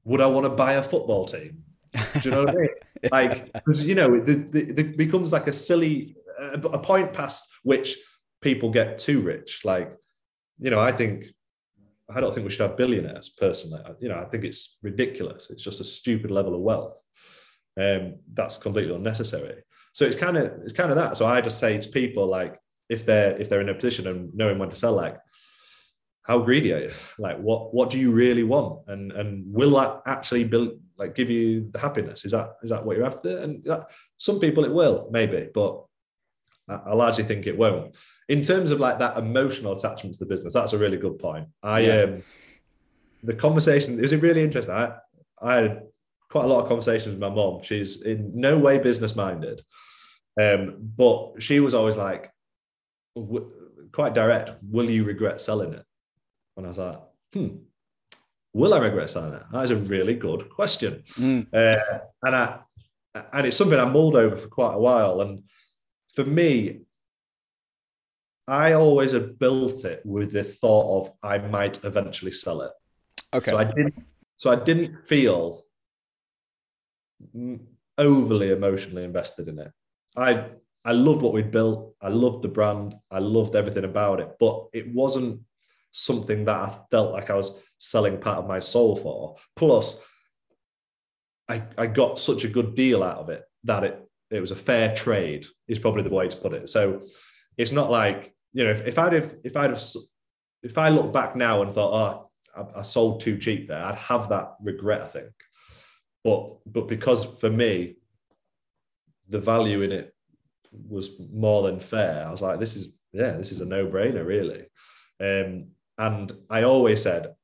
Speaker 2: Would I want to buy a football team? Do you know what I mean? Like, because you know, it, becomes like a silly a point past which people get too rich. Like, you know, I think I don't think we should have billionaires personally. You know, I think it's ridiculous. It's just a stupid level of wealth. Um, that's completely unnecessary. So it's kind of it's kind of that. So I just say to people like if they're if they're in a position and knowing when to sell, like how greedy are you? Like what what do you really want? And and will that actually build like give you the happiness? Is that is that what you're after? And that, some people it will maybe, but I largely think it won't. In terms of like that emotional attachment to the business, that's a really good point. I yeah. um the conversation is it really interesting. I I had quite a lot of conversations with my mom. She's in no way business minded, um, but she was always like quite direct. Will you regret selling it? And I was like, hmm, will I regret selling it? That is a really good question. Mm. Uh, and I and it's something I mulled over for quite a while. And for me, I always had built it with the thought of I might eventually sell it.
Speaker 1: Okay.
Speaker 2: So I didn't. So I didn't feel overly emotionally invested in it. I I loved what we'd built. I loved the brand. I loved everything about it. But it wasn't something that I felt like I was selling part of my soul for. Plus, I, I got such a good deal out of it that it it was a fair trade is probably the way to put it. So it's not like you know if, if I'd have if I'd have if I look back now and thought oh I, I sold too cheap there I'd have that regret I think. But but because for me the value in it was more than fair. I was like this is yeah this is a no brainer really. Um, and I always said,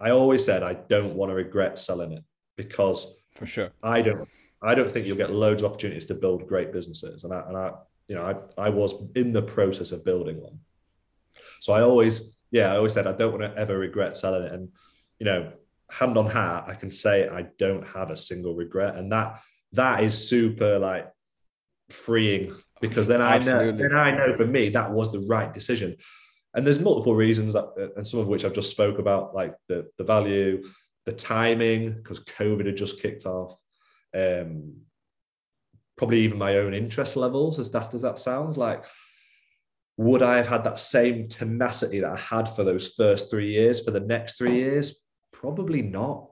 Speaker 2: I always said I don't want to regret selling it because
Speaker 1: for sure
Speaker 2: I don't I don't think you'll get loads of opportunities to build great businesses. And I and I you know I, I was in the process of building one. So I always yeah I always said I don't want to ever regret selling it. And you know hand on heart I can say I don't have a single regret. And that that is super like freeing because then I know then I know for me that was the right decision and there's multiple reasons that, uh, and some of which I've just spoke about, like the the value, the timing, because COVID had just kicked off. Um, probably even my own interest levels, as daft as that sounds. Like, would I have had that same tenacity that I had for those first three years for the next three years? Probably not.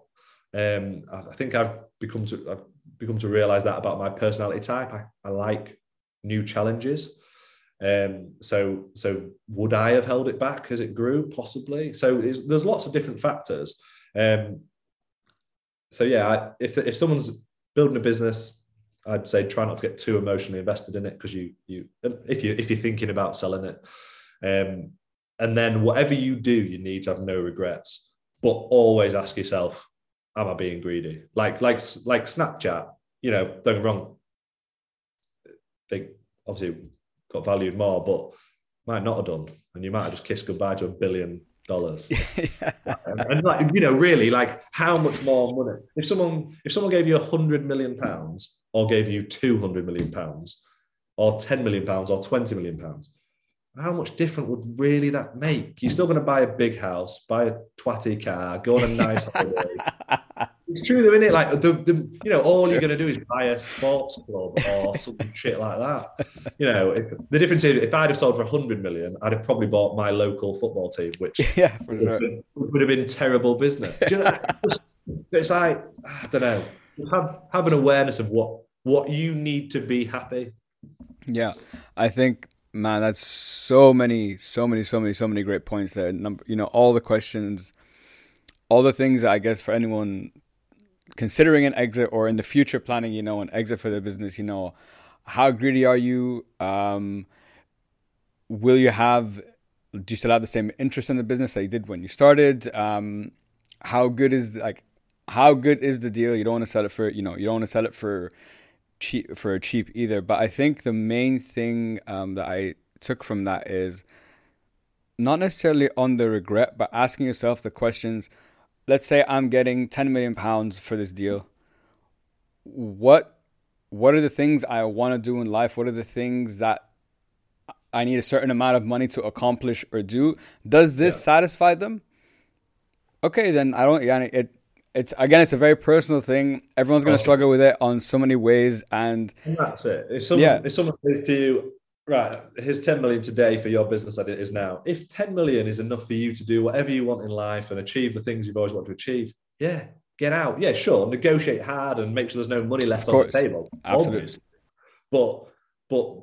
Speaker 2: Um, I think I've become to I've become to realize that about my personality type. I, I like new challenges. Um, so, so would I have held it back as it grew? Possibly. So there's lots of different factors. Um, so yeah, I, if if someone's building a business, I'd say try not to get too emotionally invested in it because you you if you if you're thinking about selling it, um, and then whatever you do, you need to have no regrets. But always ask yourself, am I being greedy? Like like like Snapchat, you know, don't get wrong. They obviously got valued more, but might not have done, and you might have just kissed goodbye to a billion dollars. and, and, like you know, really, like how much more money? If someone if someone gave you a hundred million pounds, or gave you two hundred million pounds, or ten million pounds, or twenty million pounds, how much different would really that make? You're still going to buy a big house, buy a twatty car, go on a nice holiday. It's true though, isn't it? Like the, the you know, all you're going to do is buy a sports club or some shit like that. You know, if, the difference is if I'd have sold for 100 million, I'd have probably bought my local football team, which
Speaker 1: yeah, would,
Speaker 2: sure. have been, would have been terrible business. You know, it's like I don't know. Have have an awareness of what what you need to be happy.
Speaker 1: Yeah, I think man, that's so many, so many, so many, so many great points there. Number, you know, all the questions, all the things I guess for anyone considering an exit or in the future planning, you know, an exit for the business, you know, how greedy are you? Um, will you have, do you still have the same interest in the business that you did when you started? Um, how good is like, how good is the deal? You don't want to sell it for, you know, you don't want to sell it for cheap for cheap either. But I think the main thing um, that I took from that is not necessarily on the regret, but asking yourself the questions let's say I'm getting 10 million pounds for this deal. What what are the things I want to do in life? What are the things that I need a certain amount of money to accomplish or do? Does this yeah. satisfy them? Okay, then I don't. Yeah, it it's again, it's a very personal thing. Everyone's going to oh. struggle with it on so many ways, and,
Speaker 2: and that's it. If someone, yeah. if someone says to you, "Right, here's ten million today for your business that it is now," if ten million is enough for you to do whatever you want in life and achieve the things you've always wanted to achieve, yeah, get out. Yeah, sure, negotiate hard and make sure there's no money left on the table. Absolutely. Obviously. But but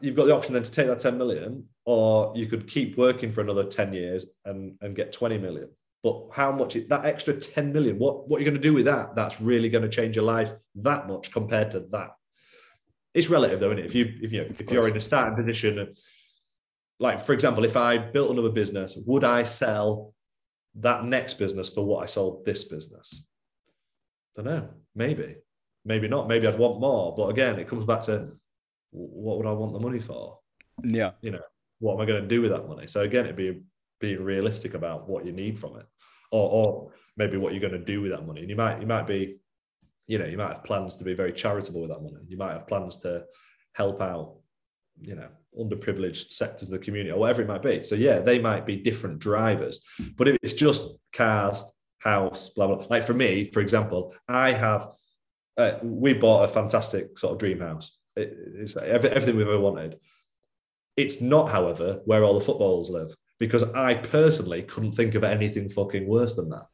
Speaker 2: you've got the option then to take that 10 million, or you could keep working for another 10 years and, and get 20 million. But how much that extra 10 million, what, what are you going to do with that? That's really going to change your life that much compared to that. It's relative though, isn't it? If you if you if you're in a starting position, like for example, if I built another business, would I sell that next business for what I sold this business? I don't know. Maybe, maybe not. Maybe I'd want more. But again, it comes back to what would I want the money for?
Speaker 1: Yeah.
Speaker 2: You know, what am I going to do with that money? So again, it'd be being realistic about what you need from it, or or maybe what you're going to do with that money. And you might you might be, you know, you might have plans to be very charitable with that money. You might have plans to help out, you know, underprivileged sectors of the community or whatever it might be. So yeah, they might be different drivers. But if it's just cars, house, blah blah. Like for me, for example, I have uh, we bought a fantastic sort of dream house. It, it's everything we've ever wanted. It's not, however, where all the footballers live because I personally couldn't think of anything fucking worse than that.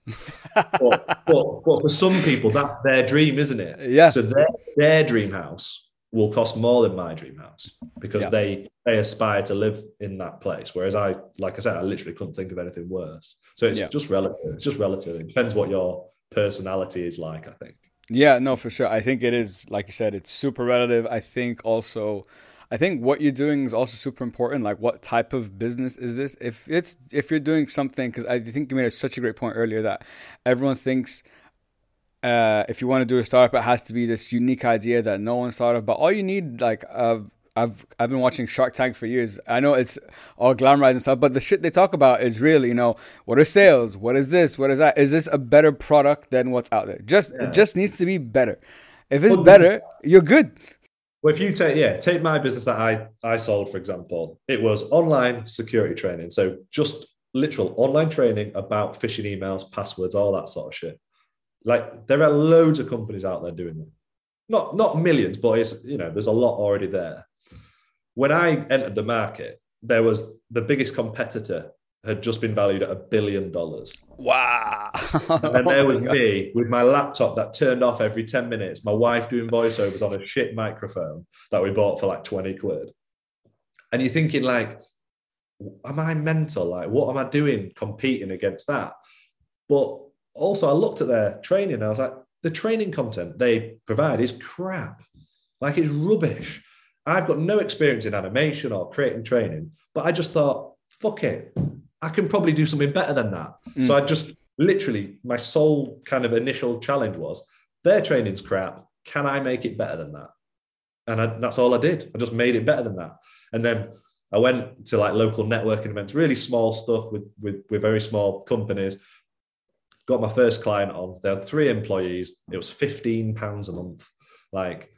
Speaker 2: but, but, but, for some people, that's their dream, isn't it?
Speaker 1: Yeah.
Speaker 2: So their, their dream house will cost more than my dream house because yeah. they they aspire to live in that place. Whereas I, like I said, I literally couldn't think of anything worse. So it's yeah. just relative. It's just relative. It depends what your personality is like. I think.
Speaker 1: Yeah, no, for sure. I think it is, like you said, it's super relative. I think also, I think what you're doing is also super important. Like, what type of business is this? If it's if you're doing something, because I think you made such a great point earlier that everyone thinks uh, if you want to do a startup, it has to be this unique idea that no one's thought of. But all you need, like, uh, I've I've been watching Shark Tank for years. I know it's all glamorized and stuff, but the shit they talk about is real. You know, what are sales? What is this? What is that? Is this a better product than what's out there? Just yeah. it just needs to be better. If it's better, you're good.
Speaker 2: Well, if you take yeah, take my business that I I sold, for example, it was online security training. So just literal online training about phishing emails, passwords, all that sort of shit. Like there are loads of companies out there doing them. Not not millions, but it's you know, there's a lot already there. When I entered the market, there was the biggest competitor had just been valued at a billion dollars.
Speaker 1: Wow.
Speaker 2: and then there oh was oh me with my laptop that turned off every 10 minutes, my wife doing voiceovers on a shit microphone that we bought for like 20 quid. And you're thinking, like, am I mental? Like, what am I doing competing against that? But also I looked at their training and I was like, the training content they provide is crap. Like it's rubbish. I've got no experience in animation or creating training, but I just thought, fuck it. I can probably do something better than that. Mm. So I just literally, my sole kind of initial challenge was their training's crap. Can I make it better than that? And I, that's all I did. I just made it better than that. And then I went to like local networking events, really small stuff with, with, with very small companies got my first client on. There were three employees. It was fifteen pounds a month. Like,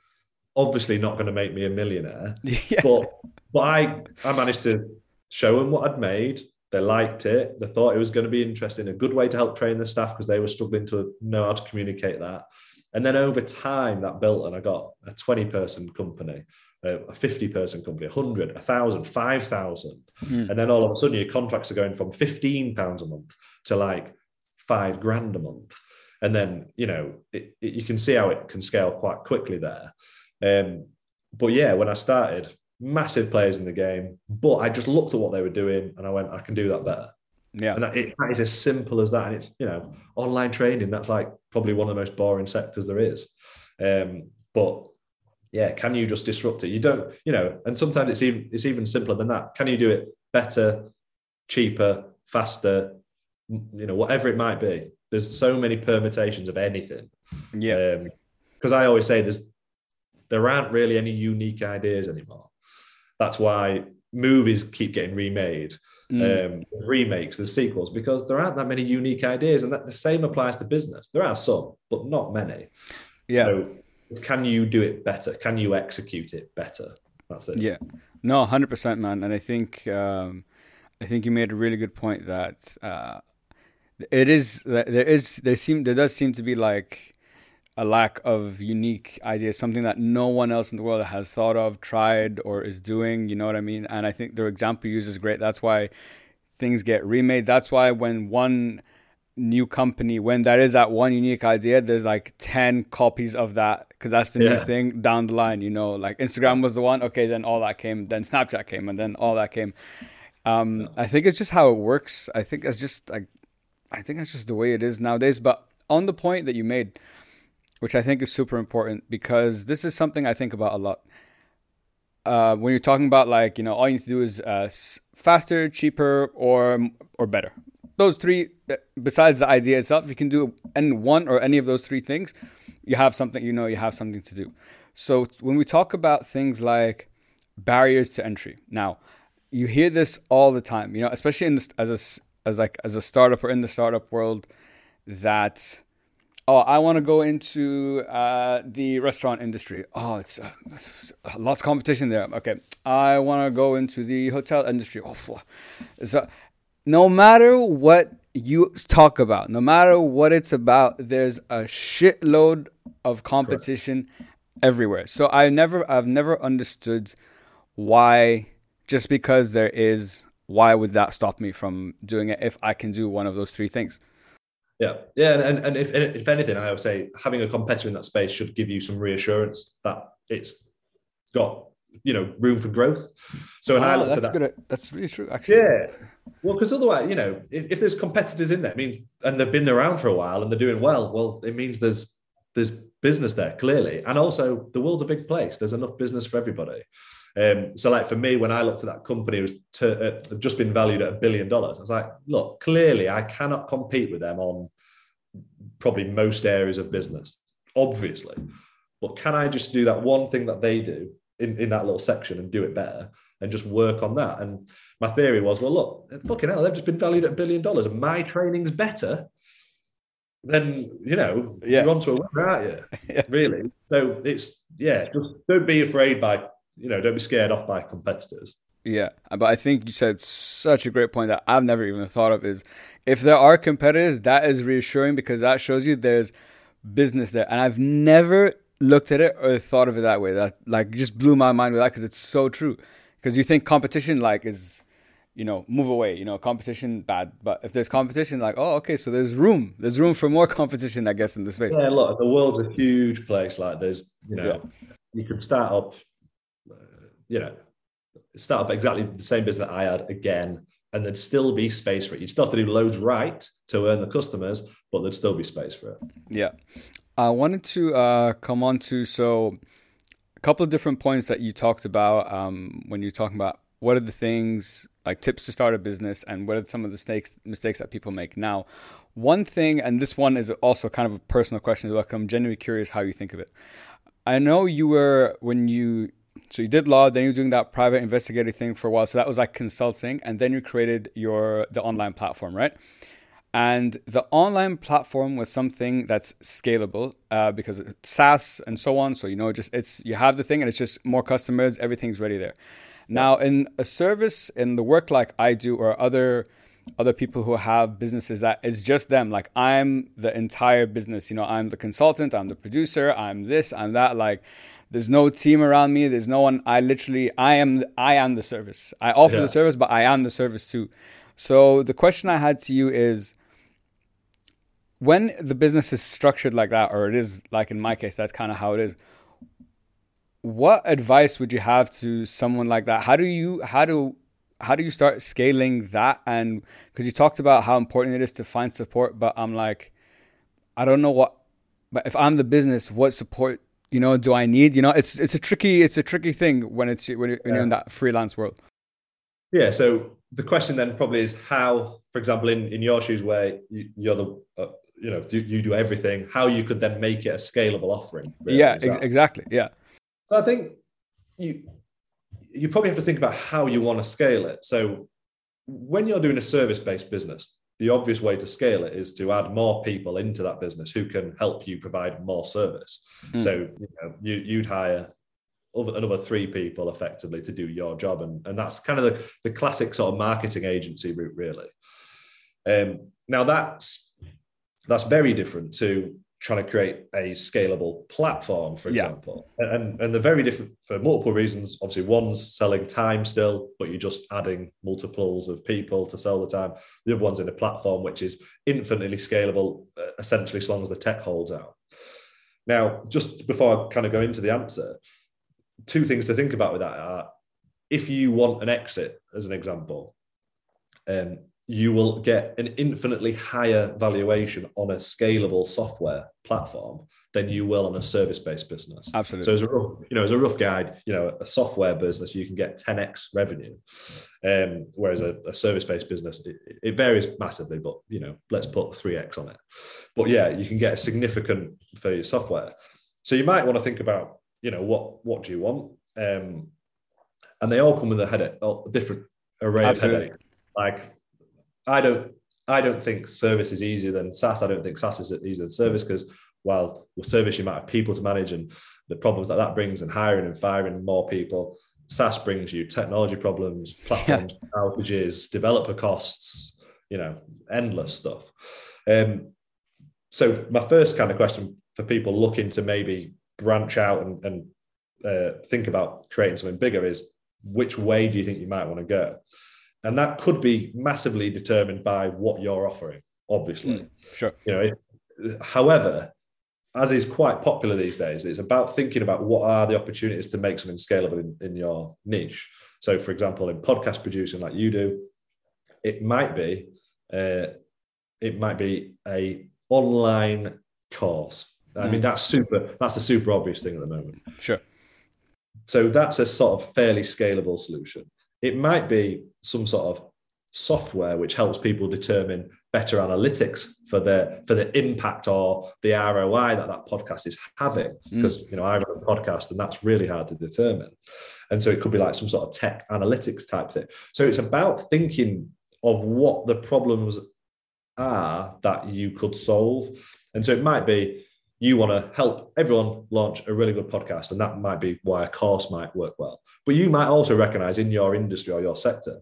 Speaker 2: obviously not going to make me a millionaire, yeah. but but I I managed to show them what I'd made. They liked it. They thought it was going to be interesting. A good way to help train the staff because they were struggling to know how to communicate that. And then over time, that built, and I got a 20 person company, a 50 person company, 100, 1,000, 5,000. Mm. And then all of a sudden, your contracts are going from 15 pounds a month to like five grand a month. And then, you know, it, it, you can see how it can scale quite quickly there. Um, but yeah, when I started, massive players in the game, but I just looked at what they were doing and I went, I can do that better.
Speaker 1: Yeah.
Speaker 2: And that, it, that is as simple as that. And it's, you know, online training, that's like probably one of the most boring sectors there is. Um, but yeah, can you just disrupt it? You don't, you know, and sometimes it's even it's even simpler than that. Can you do it better, cheaper, faster, you know, whatever it might be. There's so many permutations of anything.
Speaker 1: Yeah.
Speaker 2: Because um, I always say there's there aren't really any unique ideas anymore. That's why movies keep getting remade, mm. um, remakes, the sequels, because there aren't that many unique ideas, and that the same applies to business. There are some, but not many. Yeah. So, can you do it better? Can you execute it better? That's it.
Speaker 1: Yeah. No, hundred percent, man. And I think um, I think you made a really good point that uh, it is there is there seem there does seem to be like a lack of unique ideas, something that no one else in the world has thought of, tried, or is doing. You know what I mean? And I think the example you use is great. That's why things get remade. That's why when one new company, when there is that one unique idea, there's like 10 copies of that because that's the yeah. new thing down the line. You know, like Instagram was the one. Okay, then all that came. Then Snapchat came, and then all that came. Um, I think it's just how it works. I think it's just like, I think that's just the way it is nowadays. But on the point that you made, which I think is super important because this is something I think about a lot. Uh, when you're talking about like you know all you need to do is uh, faster, cheaper, or or better. Those three, uh, besides the idea itself, you can do any one or any of those three things. You have something you know you have something to do. So when we talk about things like barriers to entry, now you hear this all the time. You know, especially in as a as like as a startup or in the startup world, that oh, I want to go into uh, the restaurant industry. Oh, it's uh, lots of competition there. Okay, I want to go into the hotel industry. Oh, so no matter what you talk about, no matter what it's about, there's a shitload of competition Correct. everywhere. So I never, I've never understood why just because there is, why would that stop me from doing it if I can do one of those three things?
Speaker 2: Yeah, yeah, and, and if if anything, I would say having a competitor in that space should give you some reassurance that it's got you know room for growth. So, and oh, I looked
Speaker 1: that's
Speaker 2: at that.
Speaker 1: Good. That's really true, actually.
Speaker 2: Yeah. Well, because otherwise, you know, if, if there's competitors in there, it means and they've been around for a while and they're doing well. Well, it means there's there's business there clearly, and also the world's a big place. There's enough business for everybody. Um, so, like for me, when I looked at that company, it was to, uh, just been valued at a billion dollars. I was like, look, clearly I cannot compete with them on probably most areas of business, obviously. But can I just do that one thing that they do in, in that little section and do it better and just work on that? And my theory was, well, look, fucking hell, they've just been valued at a billion dollars and my training's better then you know yeah. you're onto a winner, aren't you? yeah. Really. So it's yeah, just don't be afraid by you know, don't be scared off by competitors.
Speaker 1: Yeah, but I think you said such a great point that I've never even thought of is if there are competitors, that is reassuring because that shows you there's business there. And I've never looked at it or thought of it that way. That like just blew my mind with that because it's so true. Because you think competition like is, you know, move away. You know, competition bad. But if there's competition, like oh okay, so there's room. There's room for more competition, I guess, in the space.
Speaker 2: Yeah, look, the world's a huge place. Like there's, you know, yeah. you could start up you know, start up exactly the same business that I had again, and there'd still be space for it. You'd still have to do loads right to earn the customers, but there'd still be space for it.
Speaker 1: Yeah. I wanted to uh, come on to so a couple of different points that you talked about um, when you're talking about what are the things like tips to start a business and what are some of the mistakes mistakes that people make now. One thing, and this one is also kind of a personal question. Look, I'm genuinely curious how you think of it. I know you were when you so you did law, then you're doing that private investigative thing for a while. So that was like consulting, and then you created your the online platform, right? And the online platform was something that's scalable uh, because it's SaaS and so on. So you know, just it's you have the thing, and it's just more customers, everything's ready there. Now, in a service in the work like I do, or other other people who have businesses that it's just them. Like I'm the entire business. You know, I'm the consultant, I'm the producer, I'm this, I'm that. Like there's no team around me. There's no one. I literally, I am, I am the service. I offer yeah. the service, but I am the service too. So the question I had to you is, when the business is structured like that, or it is like in my case, that's kind of how it is. What advice would you have to someone like that? How do you, how do, how do you start scaling that? And because you talked about how important it is to find support, but I'm like, I don't know what, but if I'm the business, what support you know do i need you know it's it's a tricky it's a tricky thing when it's when you're, yeah. in that freelance world
Speaker 2: yeah so the question then probably is how for example in in your shoes where you, are the uh, you know you, you do everything how you could then make it a scalable offering
Speaker 1: really, yeah ex- exactly yeah
Speaker 2: so i think you you probably have to think about how you want to scale it. So when you're doing a service-based business, the obvious way to scale it is to add more people into that business who can help you provide more service. Mm. So you know, you, you'd hire another three people effectively to do your job, and, and that's kind of the, the classic sort of marketing agency route, really. Um, now that's that's very different to trying to create a scalable platform, for example. Yeah. And, and they're very different for multiple reasons. Obviously, one's selling time still, but you're just adding multiples of people to sell the time. The other one's in a platform which is infinitely scalable, uh, essentially, as long as the tech holds out. Now, just before I kind of go into the answer, two things to think about with that are if you want an exit, as an example, um, you will get an infinitely higher valuation on a scalable software platform than you will on a service-based business.
Speaker 1: Absolutely.
Speaker 2: So as a rough, you know, as a rough guide, you know, a software business you can get 10x revenue, um, whereas a, a service-based business it, it, varies massively. But you know, let's put 3x on it. But yeah, you can get a significant for your software. So you might want to think about, you know, what what do you want? Um, and they all come with a headache, a different array Absolutely. of headache. Like I don't I don't think service is easier than SaaS. I don't think SaaS is easier than service because while with service you might have people to manage and the problems that that brings and hiring and firing more people, SaaS brings you technology problems, platforms, yeah. outages, developer costs, you know, endless stuff. Um, so my first kind of question for people looking to maybe branch out and, and uh, think about creating something bigger is which way do you think you might want to go? And that could be massively determined by what you're offering obviously. Mm,
Speaker 1: sure.
Speaker 2: You know however as is quite popular these days it's about thinking about what are the opportunities to make something scalable in, in your niche. So for example in podcast producing like you do it might be uh, it might be a online course. I mm. mean that's super that's a super obvious thing at the moment.
Speaker 1: Sure.
Speaker 2: So that's a sort of fairly scalable solution it might be some sort of software which helps people determine better analytics for the for the impact or the ROI that that podcast is having. Because mm. you know I run a podcast and that's really hard to determine. And so it could be like some sort of tech analytics type thing. So it's about thinking of what the problems are that you could solve. And so it might be you want to help everyone launch a really good podcast and that might be why a course might work well. But you might also recognize in your industry or your sector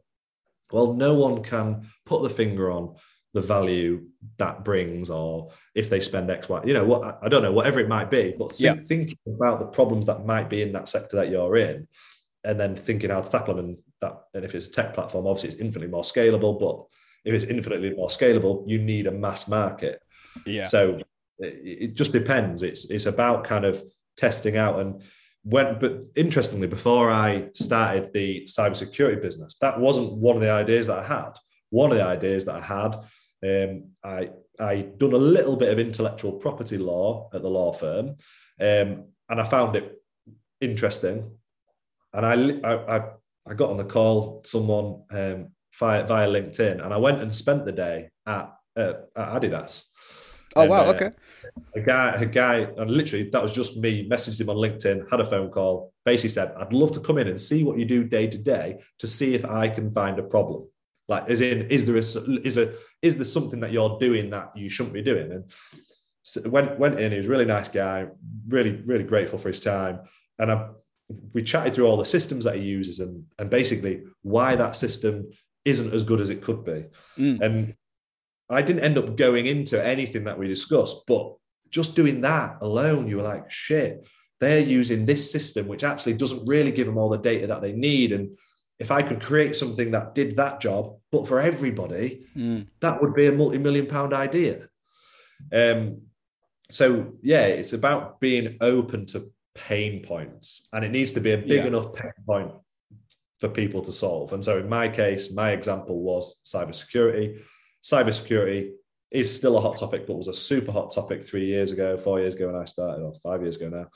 Speaker 2: well no one can put the finger on the value that brings or if they spend x y you know what i don't know whatever it might be but yeah. thinking about the problems that might be in that sector that you're in and then thinking how to tackle them. And that and if it's a tech platform obviously it's infinitely more scalable but if it's infinitely more scalable you need a mass market.
Speaker 1: Yeah.
Speaker 2: So it just depends. It's it's about kind of testing out. And when but interestingly before i started the cybersecurity business that wasn't one of the ideas that i had. One of the ideas that i had um, i i done a little bit of intellectual property law at the law firm um, and i found it interesting. And i i i got on the call someone um, via, via linkedin and i went and spent the day at, uh, at adidas
Speaker 1: Oh and, wow! Uh, okay.
Speaker 2: A guy, a guy, and literally that was just me. Messaged him on LinkedIn, had a phone call. Basically said, "I'd love to come in and see what you do day to day to see if I can find a problem. Like, as in, is there a is a is there something that you're doing that you shouldn't be doing?" And so went went in. He was a really nice guy. Really, really grateful for his time. And I, we chatted through all the systems that he uses and and basically why that system isn't as good as it could be. Mm. And I didn't end up going into anything that we discussed, but just doing that alone, you were like, shit, they're using this system, which actually doesn't really give them all the data that they need. And if I could create something that did that job, but for everybody, mm. that would be a multi million pound idea. Um, so, yeah, it's about being open to pain points, and it needs to be a big yeah. enough pain point for people to solve. And so, in my case, my example was cybersecurity cybersecurity is still a hot topic, but was a super hot topic three years ago, four years ago when I started, or five years ago now.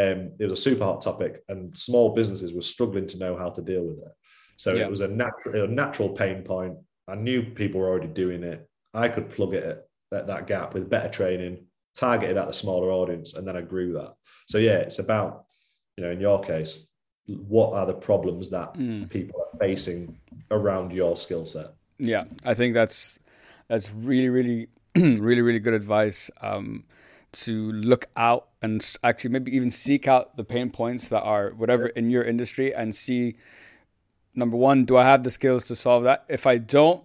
Speaker 2: Um, it was a super hot topic, and small businesses were struggling to know how to deal with it. So yeah. it was a natural, a natural pain point. I knew people were already doing it. I could plug it at, at that gap with better training, targeted at a smaller audience, and then I grew that. So yeah, it's about, you know, in your case, what are the problems that mm. people are facing around your skill set.
Speaker 1: Yeah, I think that's that's really, really, really, really good advice. Um, to look out and actually maybe even seek out the pain points that are whatever in your industry and see number one, do I have the skills to solve that? If I don't,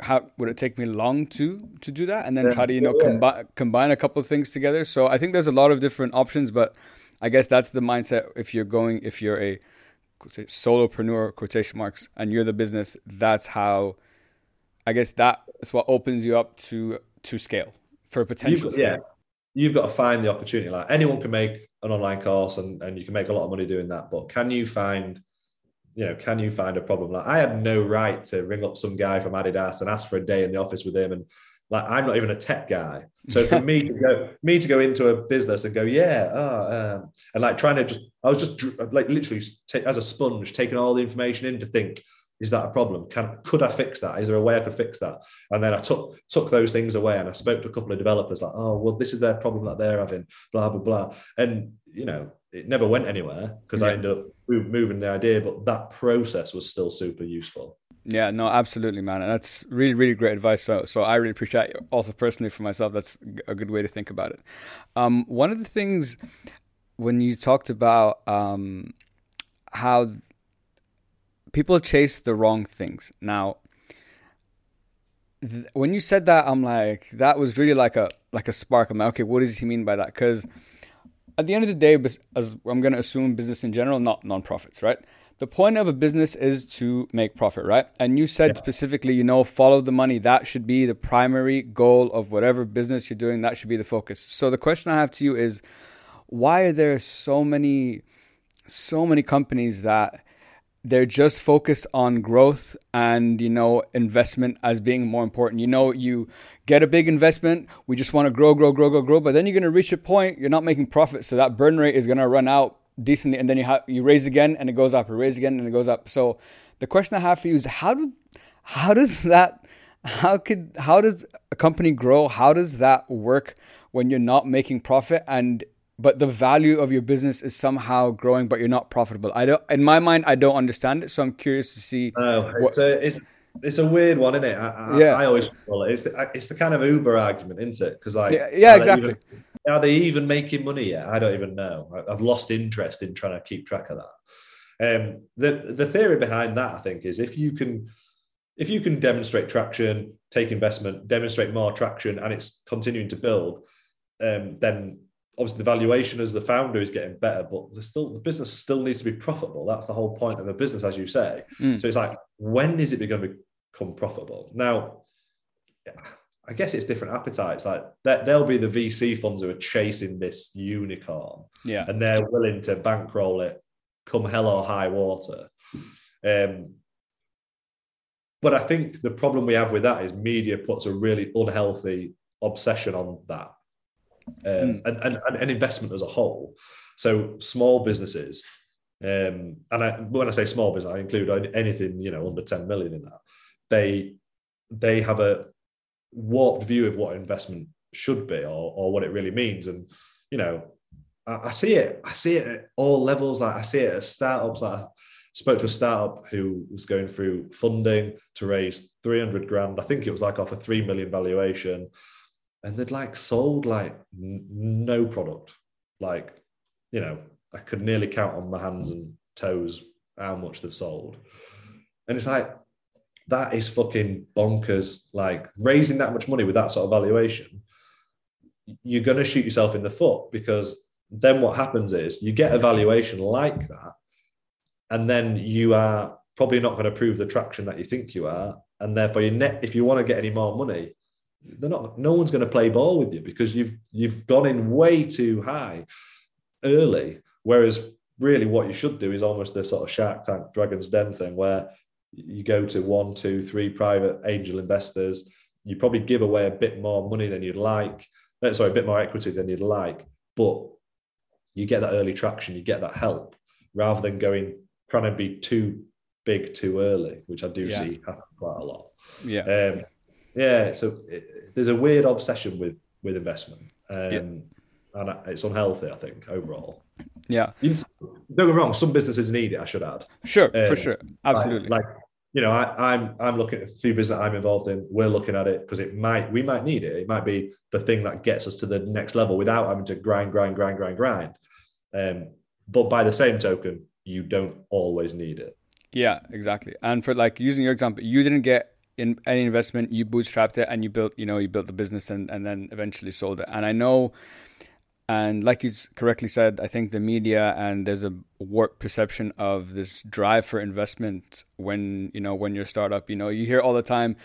Speaker 1: how would it take me long to to do that? And then yeah. try to you know yeah. combine combine a couple of things together. So I think there's a lot of different options, but I guess that's the mindset if you're going if you're a solopreneur quotation marks and you're the business. That's how I guess that is what opens you up to to scale for potential.
Speaker 2: You've, yeah, you've got to find the opportunity. Like anyone can make an online course and, and you can make a lot of money doing that, but can you find you know, can you find a problem? Like I had no right to ring up some guy from Adidas and ask for a day in the office with him. And like I'm not even a tech guy. So for me to go, me to go into a business and go, yeah, oh, um, and like trying to just, I was just like literally take, as a sponge, taking all the information in to think, is that a problem? Can could I fix that? Is there a way I could fix that? And then I took took those things away and I spoke to a couple of developers like, oh, well, this is their problem that they're having, blah blah blah. And you know, it never went anywhere because yeah. I ended up moving the idea, but that process was still super useful.
Speaker 1: Yeah, no, absolutely, man. And that's really, really great advice. So, so I really appreciate it. Also, personally, for myself, that's a good way to think about it. Um, one of the things when you talked about um, how people chase the wrong things. Now, th- when you said that, I'm like, that was really like a like a spark. I'm like, okay, what does he mean by that? Because at the end of the day, as I'm going to assume business in general, not nonprofits, right? The point of a business is to make profit, right? And you said yeah. specifically, you know, follow the money. That should be the primary goal of whatever business you're doing. That should be the focus. So the question I have to you is, why are there so many, so many companies that they're just focused on growth and you know investment as being more important. You know you get a big investment we just want to grow grow grow grow grow but then you're going to reach a point you're not making profit so that burn rate is going to run out decently and then you have you raise again and it goes up you raise again and it goes up. So the question i have for you is how do how does that how could how does a company grow? How does that work when you're not making profit? And but the value of your business is somehow growing, but you're not profitable. I don't, in my mind, I don't understand it. So I'm curious to see.
Speaker 2: Oh, it's what, a, it's, it's a weird one, isn't it? I, yeah. I, I always call it. It's the, it's the kind of Uber argument, isn't it? Because like,
Speaker 1: yeah, yeah exactly.
Speaker 2: Even, are they even making money yet? I don't even know. I've lost interest in trying to keep track of that. Um, the the theory behind that, I think, is if you can if you can demonstrate traction, take investment, demonstrate more traction, and it's continuing to build, um, then obviously the valuation as the founder is getting better, but the still the business still needs to be profitable. That's the whole point of a business, as you say. Mm. So it's like, when is it going to become profitable? Now, I guess it's different appetites. Like there'll be the VC funds who are chasing this unicorn,
Speaker 1: yeah,
Speaker 2: and they're willing to bankroll it, come hell or high water. Um, but I think the problem we have with that is media puts a really unhealthy obsession on that um, mm. and, and, and investment as a whole. So small businesses, um, and I, when I say small business, I include anything you know under ten million in that. They they have a warped view of what investment should be or, or what it really means, and you know I, I see it. I see it at all levels. Like I see it at startups. Like I spoke to a startup who was going through funding to raise three hundred grand. I think it was like off a three million valuation and they'd like sold like n- no product. Like, you know, I could nearly count on my hands and toes how much they've sold. And it's like, that is fucking bonkers. Like raising that much money with that sort of valuation, you're going to shoot yourself in the foot because then what happens is you get a valuation like that, and then you are probably not going to prove the traction that you think you are. And therefore, you net, if you want to get any more money, they're not no one's going to play ball with you because you've you've gone in way too high early. Whereas really what you should do is almost the sort of shark tank dragon's den thing where you go to one two three private angel investors. You probably give away a bit more money than you'd like uh, sorry a bit more equity than you'd like but you get that early traction you get that help rather than going trying to be too big too early? which i do yeah. see happen quite a lot.
Speaker 1: Yeah.
Speaker 2: Um, yeah, so it, there's a weird obsession with with investment, um, yeah. and it's unhealthy. I think overall.
Speaker 1: Yeah.
Speaker 2: You, don't get me wrong. Some businesses need it. I should add.
Speaker 1: Sure, um, for sure, absolutely.
Speaker 2: Like, like you know, I, I'm I'm looking at a few businesses I'm involved in. We're looking at it because it might we might need it. It might be the thing that gets us to the next level without having to grind, grind, grind, grind, grind. Um, but by the same token, you don't always need it.
Speaker 1: Yeah, exactly. And for like using your example, you didn't get in any investment, you bootstrapped it and you built, you know, you built the business and, and then eventually sold it. And I know and like you correctly said, I think the media and there's a warped perception of this drive for investment when, you know, when you're startup, you know, you hear all the time,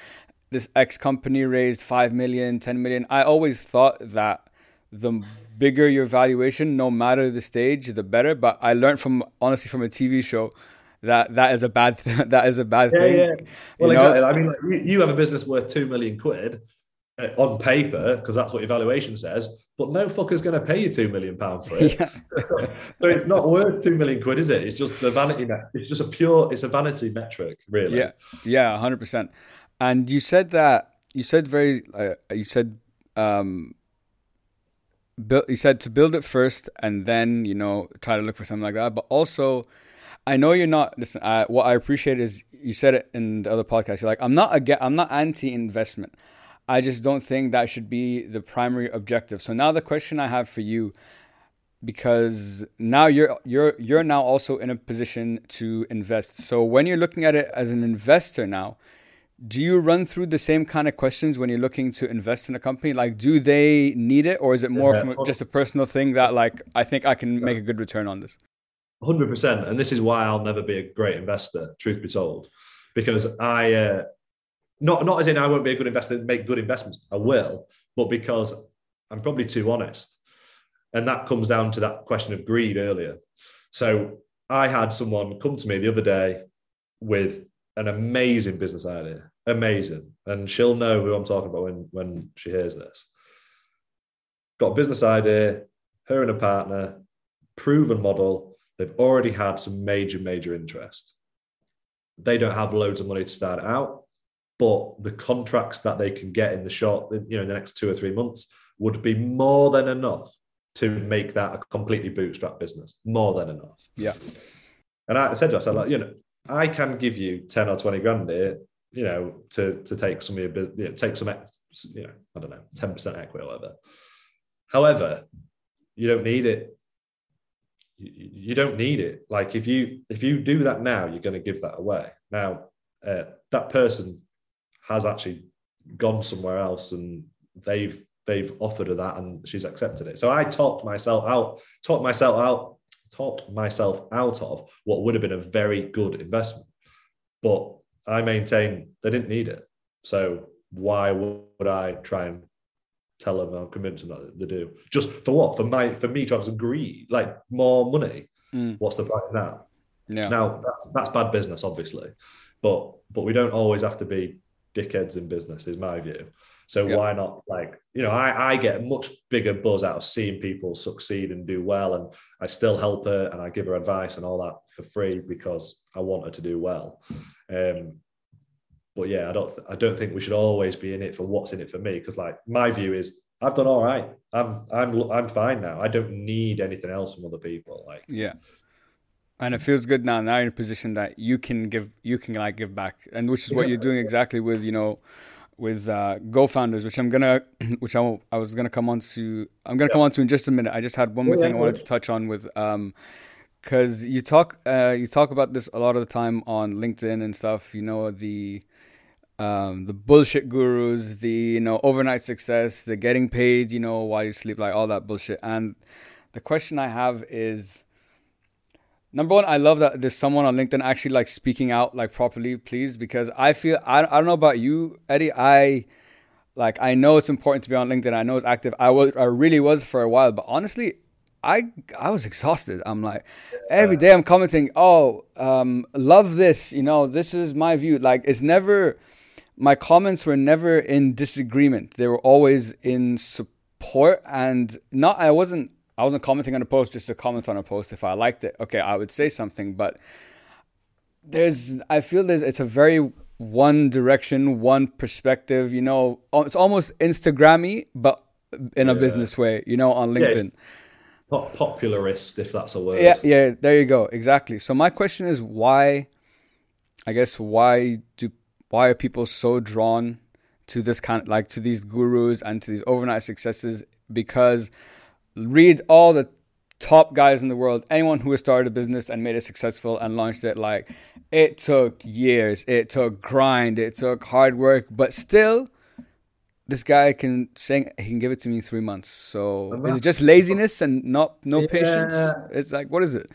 Speaker 1: this X company raised 5 million, 10 million. I always thought that the bigger your valuation, no matter the stage, the better. But I learned from, honestly, from a TV show that that is a bad th- that is a bad
Speaker 2: yeah,
Speaker 1: thing.
Speaker 2: Yeah. Well, exactly. I mean, like, you have a business worth two million quid uh, on paper because that's what evaluation says, but no fucker's going to pay you two million pound for it. Yeah. so it's not worth two million quid, is it? It's just the vanity. It's just a pure. It's a vanity metric, really.
Speaker 1: Yeah, yeah, hundred percent. And you said that you said very. Uh, you said. Um, build, you said to build it first and then you know try to look for something like that but also i know you're not listen I, what i appreciate is you said it in the other podcast you're like i'm not again i'm not anti-investment I just don't think that should be the primary objective. So now the question I have for you because now you're you're you're now also in a position to invest. So when you're looking at it as an investor now, do you run through the same kind of questions when you're looking to invest in a company? Like, do they need it, or is it more yeah. from just a personal thing that like I think I can make a good return on this?
Speaker 2: Hundred percent, and this is why I'll never be a great investor. Truth be told, because I uh, not not as in I won't be a good investor, make good investments. I will, but because I'm probably too honest, and that comes down to that question of greed earlier. So I had someone come to me the other day with an amazing business idea, amazing, and she'll know who I'm talking about when when she hears this. Got a business idea, her and a partner, proven model. They've already had some major major interest. They don't have loads of money to start out but the contracts that they can get in the short, you know, in the next two or three months would be more than enough to make that a completely bootstrap business. More than enough.
Speaker 1: Yeah.
Speaker 2: And I said to said, like, you know, I can give you 10 or 20 grand here, you know, to, to take some of your business, you know, take some, you know, I don't know, 10% equity or whatever. However, you don't need it. You, you don't need it. Like if you, if you do that now, you're going to give that away. Now, uh, that person has actually gone somewhere else and they've they've offered her that and she's accepted it. So I talked myself out, talked myself out, talked myself out of what would have been a very good investment. But I maintain they didn't need it. So why would I try and tell them or convince them that they do? Just for what? For my for me to have some greed, like more money. Mm. What's the point in that?
Speaker 1: Yeah.
Speaker 2: Now that's that's bad business, obviously. But but we don't always have to be dickheads in business, is my view. So yep. why not like, you know, I, I get a much bigger buzz out of seeing people succeed and do well. And I still help her and I give her advice and all that for free because I want her to do well. Um, but yeah, I don't I don't think we should always be in it for what's in it for me. Because like my view is I've done all right. I'm I'm I'm fine now. I don't need anything else from other people. Like
Speaker 1: yeah and it feels good now now you're in a position that you can give you can like give back and which is what you're doing exactly with you know with uh, Go Founders, which I'm gonna, which I, I was gonna come on to, I'm gonna yeah. come on to in just a minute. I just had one more yeah, thing I wanted to touch on with, um, because you talk, uh, you talk about this a lot of the time on LinkedIn and stuff. You know the, um, the bullshit gurus, the you know overnight success, the getting paid, you know while you sleep, like all that bullshit. And the question I have is, number one, I love that there's someone on LinkedIn actually like speaking out like properly, please, because I feel I, I don't know about you, Eddie. I like I know it's important to be on LinkedIn. I know it's active. I was I really was for a while, but honestly, I I was exhausted. I'm like every day I'm commenting, oh, um, love this. You know, this is my view. Like it's never my comments were never in disagreement. They were always in support and not. I wasn't I wasn't commenting on a post just to comment on a post. If I liked it, okay, I would say something. But there's, I feel there's, it's a very one direction, one perspective. You know, it's almost Instagrammy, but in a yeah. business way. You know, on LinkedIn.
Speaker 2: popularist, if that's a word.
Speaker 1: Yeah, yeah. There you go. Exactly. So my question is, why? I guess why do why are people so drawn to this kind of like to these gurus and to these overnight successes? Because read all the top guys in the world, anyone who has started a business and made it successful and launched it, like it took years, it took grind, it took hard work, but still this guy can say he can give it to me in three months. So is it just laziness and not no yeah. patience? It's like what is it?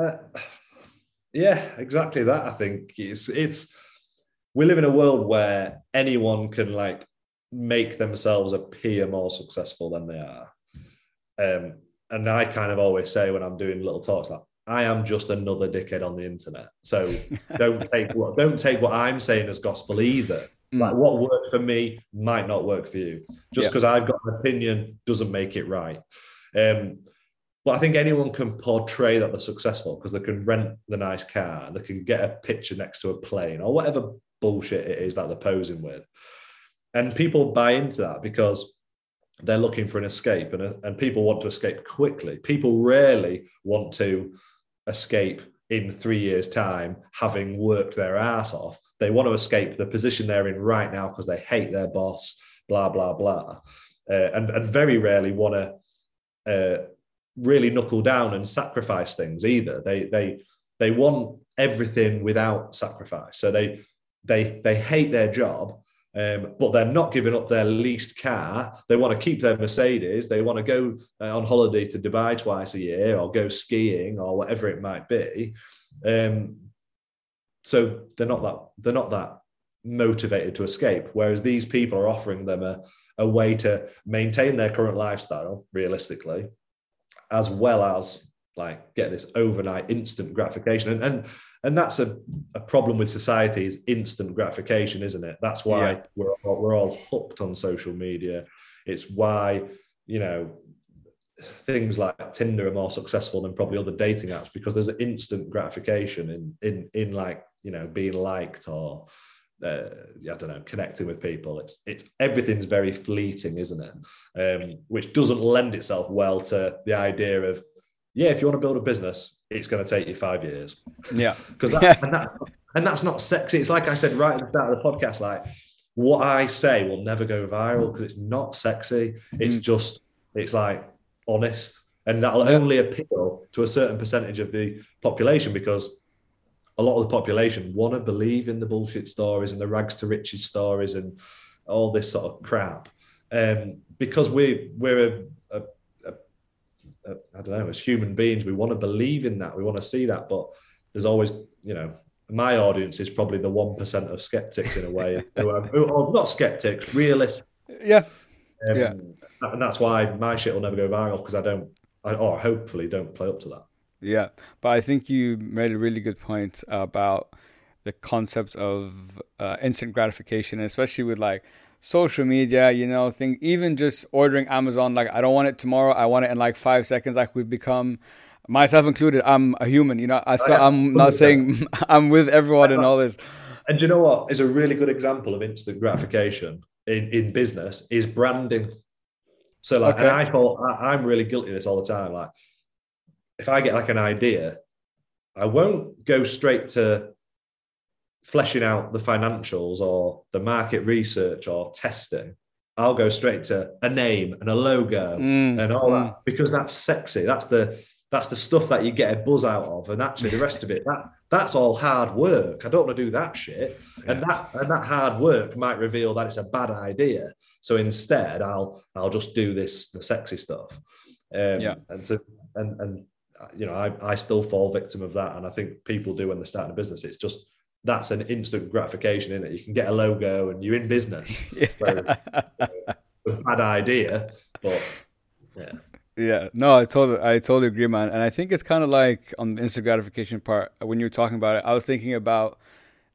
Speaker 2: Uh, yeah, exactly that. I think it's it's we live in a world where anyone can like make themselves appear more successful than they are. Um, and I kind of always say when I'm doing little talks that I am just another dickhead on the internet. So don't take what don't take what I'm saying as gospel either. Mm. Like what worked for me might not work for you. Just because yeah. I've got an opinion doesn't make it right. Um, but I think anyone can portray that they're successful because they can rent the nice car, they can get a picture next to a plane or whatever bullshit it is that they're posing with. And people buy into that because they're looking for an escape and, and people want to escape quickly. People rarely want to escape in three years' time, having worked their ass off. They want to escape the position they're in right now because they hate their boss, blah, blah, blah. Uh, and, and very rarely want to uh, really knuckle down and sacrifice things either. They, they, they want everything without sacrifice. So they, they, they hate their job um, but they're not giving up their leased car. They want to keep their Mercedes. They want to go uh, on holiday to Dubai twice a year or go skiing or whatever it might be. Um, so they're not that they're not that motivated to escape. Whereas these people are offering them a, a way to maintain their current lifestyle realistically, as well as like get this overnight instant gratification. And, and and that's a, a problem with society is instant gratification isn't it that's why yeah. we're, all, we're all hooked on social media it's why you know things like tinder are more successful than probably other dating apps because there's an instant gratification in in in like you know being liked or uh, I don't know, connecting with people. It's it's everything's very fleeting, isn't it? Um, which doesn't lend itself well to the idea of yeah, if you want to build a business, it's going to take you five years.
Speaker 1: Yeah,
Speaker 2: because that, and that and that's not sexy. It's like I said right at the start of the podcast. Like what I say will never go viral because it's not sexy. It's mm. just it's like honest, and that'll yeah. only appeal to a certain percentage of the population because a lot of the population want to believe in the bullshit stories and the rags to riches stories and all this sort of crap. Um, because we we're a I don't know, as human beings, we want to believe in that. We want to see that. But there's always, you know, my audience is probably the 1% of skeptics in a way, who are, are not skeptics, realists.
Speaker 1: Yeah.
Speaker 2: Um, yeah. And that's why my shit will never go viral because I don't, I, or hopefully don't play up to that.
Speaker 1: Yeah. But I think you made a really good point about the concept of uh, instant gratification, especially with like, social media, you know, think even just ordering Amazon, like I don't want it tomorrow, I want it in like five seconds. Like we've become, myself included, I'm a human, you know. I oh, so I'm not saying I'm with everyone in all this.
Speaker 2: And you know what is a really good example of instant gratification in, in business is branding. So like, okay. and I thought I, I'm really guilty of this all the time. Like, if I get like an idea, I won't go straight to fleshing out the financials or the market research or testing, I'll go straight to a name and a logo mm, and all mm. that because that's sexy. That's the that's the stuff that you get a buzz out of, and actually the rest of it that that's all hard work. I don't want to do that shit, yeah. and that and that hard work might reveal that it's a bad idea. So instead, I'll I'll just do this the sexy stuff. Um, yeah, and so and and you know I I still fall victim of that, and I think people do when they're starting a business. It's just that's an instant gratification in it. You can get a logo and you're in business. yeah. a bad idea, but yeah.
Speaker 1: Yeah, no, I totally, I totally agree, man. And I think it's kind of like on the instant gratification part when you were talking about it. I was thinking about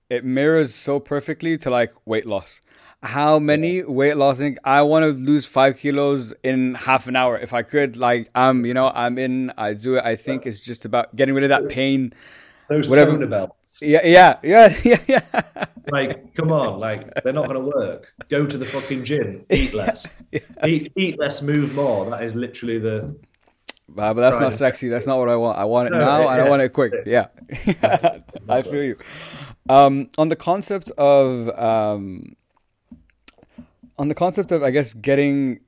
Speaker 1: it mirrors so perfectly to like weight loss. How many weight loss? Think I want to lose five kilos in half an hour if I could. Like I'm, you know, I'm in. I do it. I think it's just about getting rid of that pain
Speaker 2: those whatever. toner belts.
Speaker 1: Yeah, yeah, yeah, yeah, yeah.
Speaker 2: like, come on, like they're not going to work. Go to the fucking gym. Eat less. yeah. Eat, eat less. Move more. That is literally the
Speaker 1: Uh, but that's not sexy. That's not what I want. I want it no, now, yeah, and I want it quick. Yeah, I feel you. Um, on the concept of um, on the concept of, I guess, getting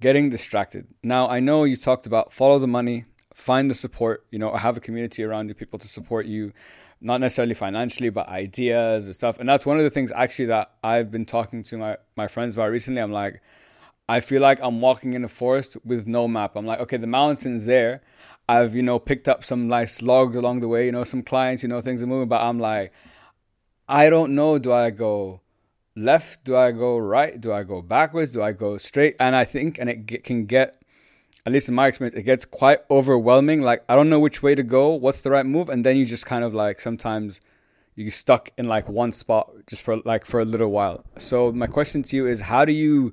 Speaker 1: getting distracted. Now, I know you talked about follow the money, find the support. You know, have a community around you, people to support you not necessarily financially, but ideas and stuff. And that's one of the things actually that I've been talking to my, my friends about recently. I'm like, I feel like I'm walking in a forest with no map. I'm like, okay, the mountain's there. I've, you know, picked up some nice logs along the way, you know, some clients, you know, things are moving, but I'm like, I don't know. Do I go left? Do I go right? Do I go backwards? Do I go straight? And I think, and it can get at least in my experience, it gets quite overwhelming. Like I don't know which way to go, what's the right move, and then you just kind of like sometimes you stuck in like one spot just for like for a little while. So my question to you is, how do you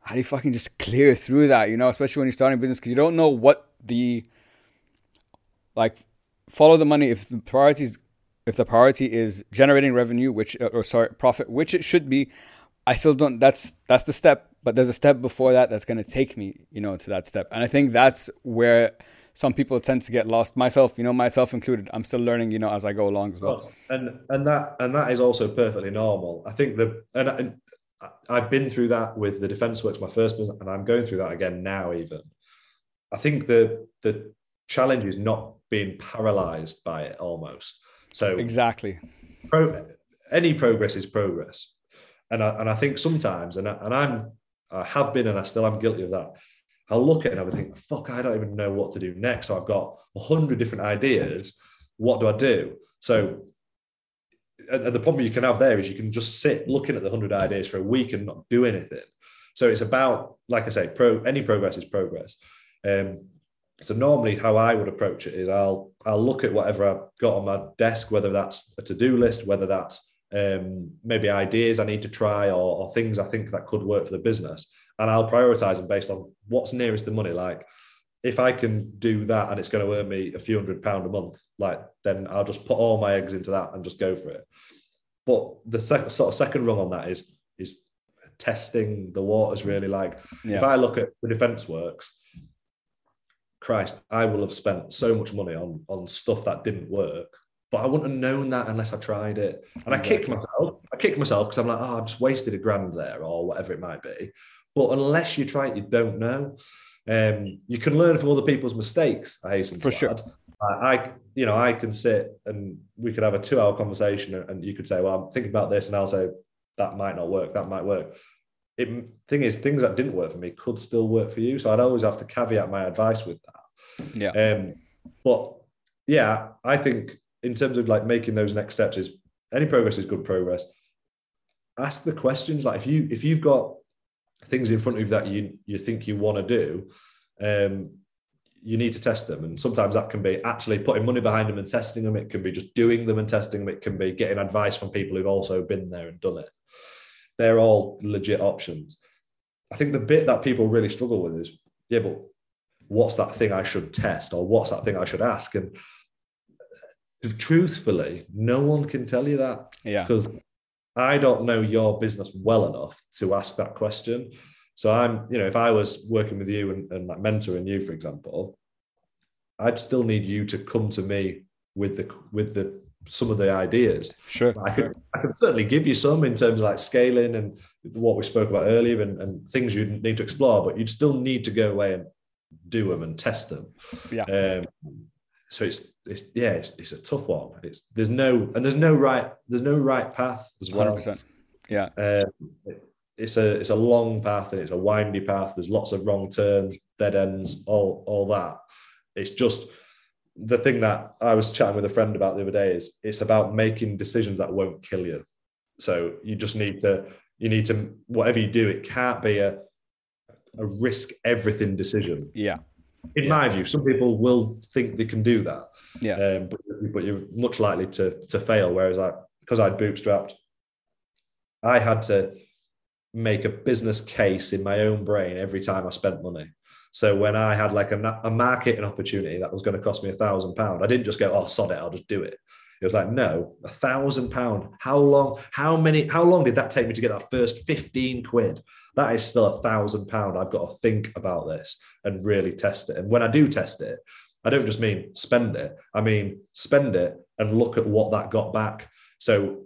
Speaker 1: how do you fucking just clear through that? You know, especially when you're starting a business because you don't know what the like follow the money if the priorities if the priority is generating revenue, which uh, or sorry profit, which it should be. I still don't. That's that's the step but there's a step before that that's going to take me you know to that step. And i think that's where some people tend to get lost myself you know myself included. I'm still learning you know as i go along as well.
Speaker 2: And and that and that is also perfectly normal. I think the and, and i've been through that with the Defence Works my first business and i'm going through that again now even. I think the the challenge is not being paralyzed by it almost. So
Speaker 1: exactly.
Speaker 2: pro, any progress is progress. And I, and I think sometimes and, I, and I'm I have been and I still am guilty of that. I'll look at it and I think, fuck, I don't even know what to do next. So I've got a hundred different ideas. What do I do? So and the problem you can have there is you can just sit looking at the hundred ideas for a week and not do anything. So it's about, like I say, pro any progress is progress. Um, so normally how I would approach it is I'll I'll look at whatever I've got on my desk, whether that's a to-do list, whether that's um, maybe ideas I need to try or, or, things I think that could work for the business. And I'll prioritize them based on what's nearest the money. Like if I can do that and it's going to earn me a few hundred pound a month, like then I'll just put all my eggs into that and just go for it. But the sec- sort of second rung on that is is testing the waters really. Like yeah. if I look at the Defence Works, Christ, I will have spent so much money on on stuff that didn't work but I wouldn't have known that unless I tried it. And I kicked myself. I kicked myself because I'm like, oh, I've just wasted a grand there or whatever it might be. But unless you try it, you don't know. Um, you can learn from other people's mistakes. I hasten
Speaker 1: for sure.
Speaker 2: I, I, you know, I can sit and we could have a two-hour conversation, and you could say, "Well, I'm thinking about this," and I'll say, "That might not work. That might work." It thing is, things that didn't work for me could still work for you. So I'd always have to caveat my advice with that.
Speaker 1: Yeah.
Speaker 2: Um, but yeah, I think in terms of like making those next steps is any progress is good progress. Ask the questions. Like if you if you've got things in front of you that you you think you want to do, um, you need to test them. And sometimes that can be actually putting money behind them and testing them. It can be just doing them and testing them. It can be getting advice from people who've also been there and done it. They're all legit options. I think the bit that people really struggle with is, yeah, but what's that thing I should test or what's that thing I should ask? And truthfully, no one can tell you that.
Speaker 1: Yeah.
Speaker 2: Because I don't know your business well enough to ask that question. So I'm, you know, if I was working with you and, and like mentoring you, for example, I'd still need you to come to me with the with the some of the ideas.
Speaker 1: Sure.
Speaker 2: I could I could certainly give you some in terms of like scaling and what we spoke about earlier and, and things you'd need to explore, but you'd still need to go away and do them and test them.
Speaker 1: Yeah.
Speaker 2: Um, so it's it's yeah it's, it's, a tough one. It's there's no and there's no right there's no right path as well.
Speaker 1: 100%. yeah.
Speaker 2: Um, it, it's a it's a long path and it's a windy path. There's lots of wrong turns dead ends all all that. It's just the thing that i was chatting with a friend about the other day is it's about making decisions that won't kill you. So you just need to you need to whatever you do it can't be a a risk everything decision.
Speaker 1: Yeah
Speaker 2: in yeah. my view, some people will think they can do that.
Speaker 1: Yeah.
Speaker 2: Um, but, but you're much likely to to fail. Whereas I, because I'd bootstrapped, I had to make a business case in my own brain every time I spent money. So when I had like a, a marketing opportunity that was going to cost me a thousand pound, I didn't just go, oh, sod it, I'll just do it. It was like, no, a thousand pound. How long? How many? How long did that take me to get that first 15 quid? That is still a thousand pound. I've got to think about this and really test it. And when I do test it, I don't just mean spend it. I mean spend it and look at what that got back. So,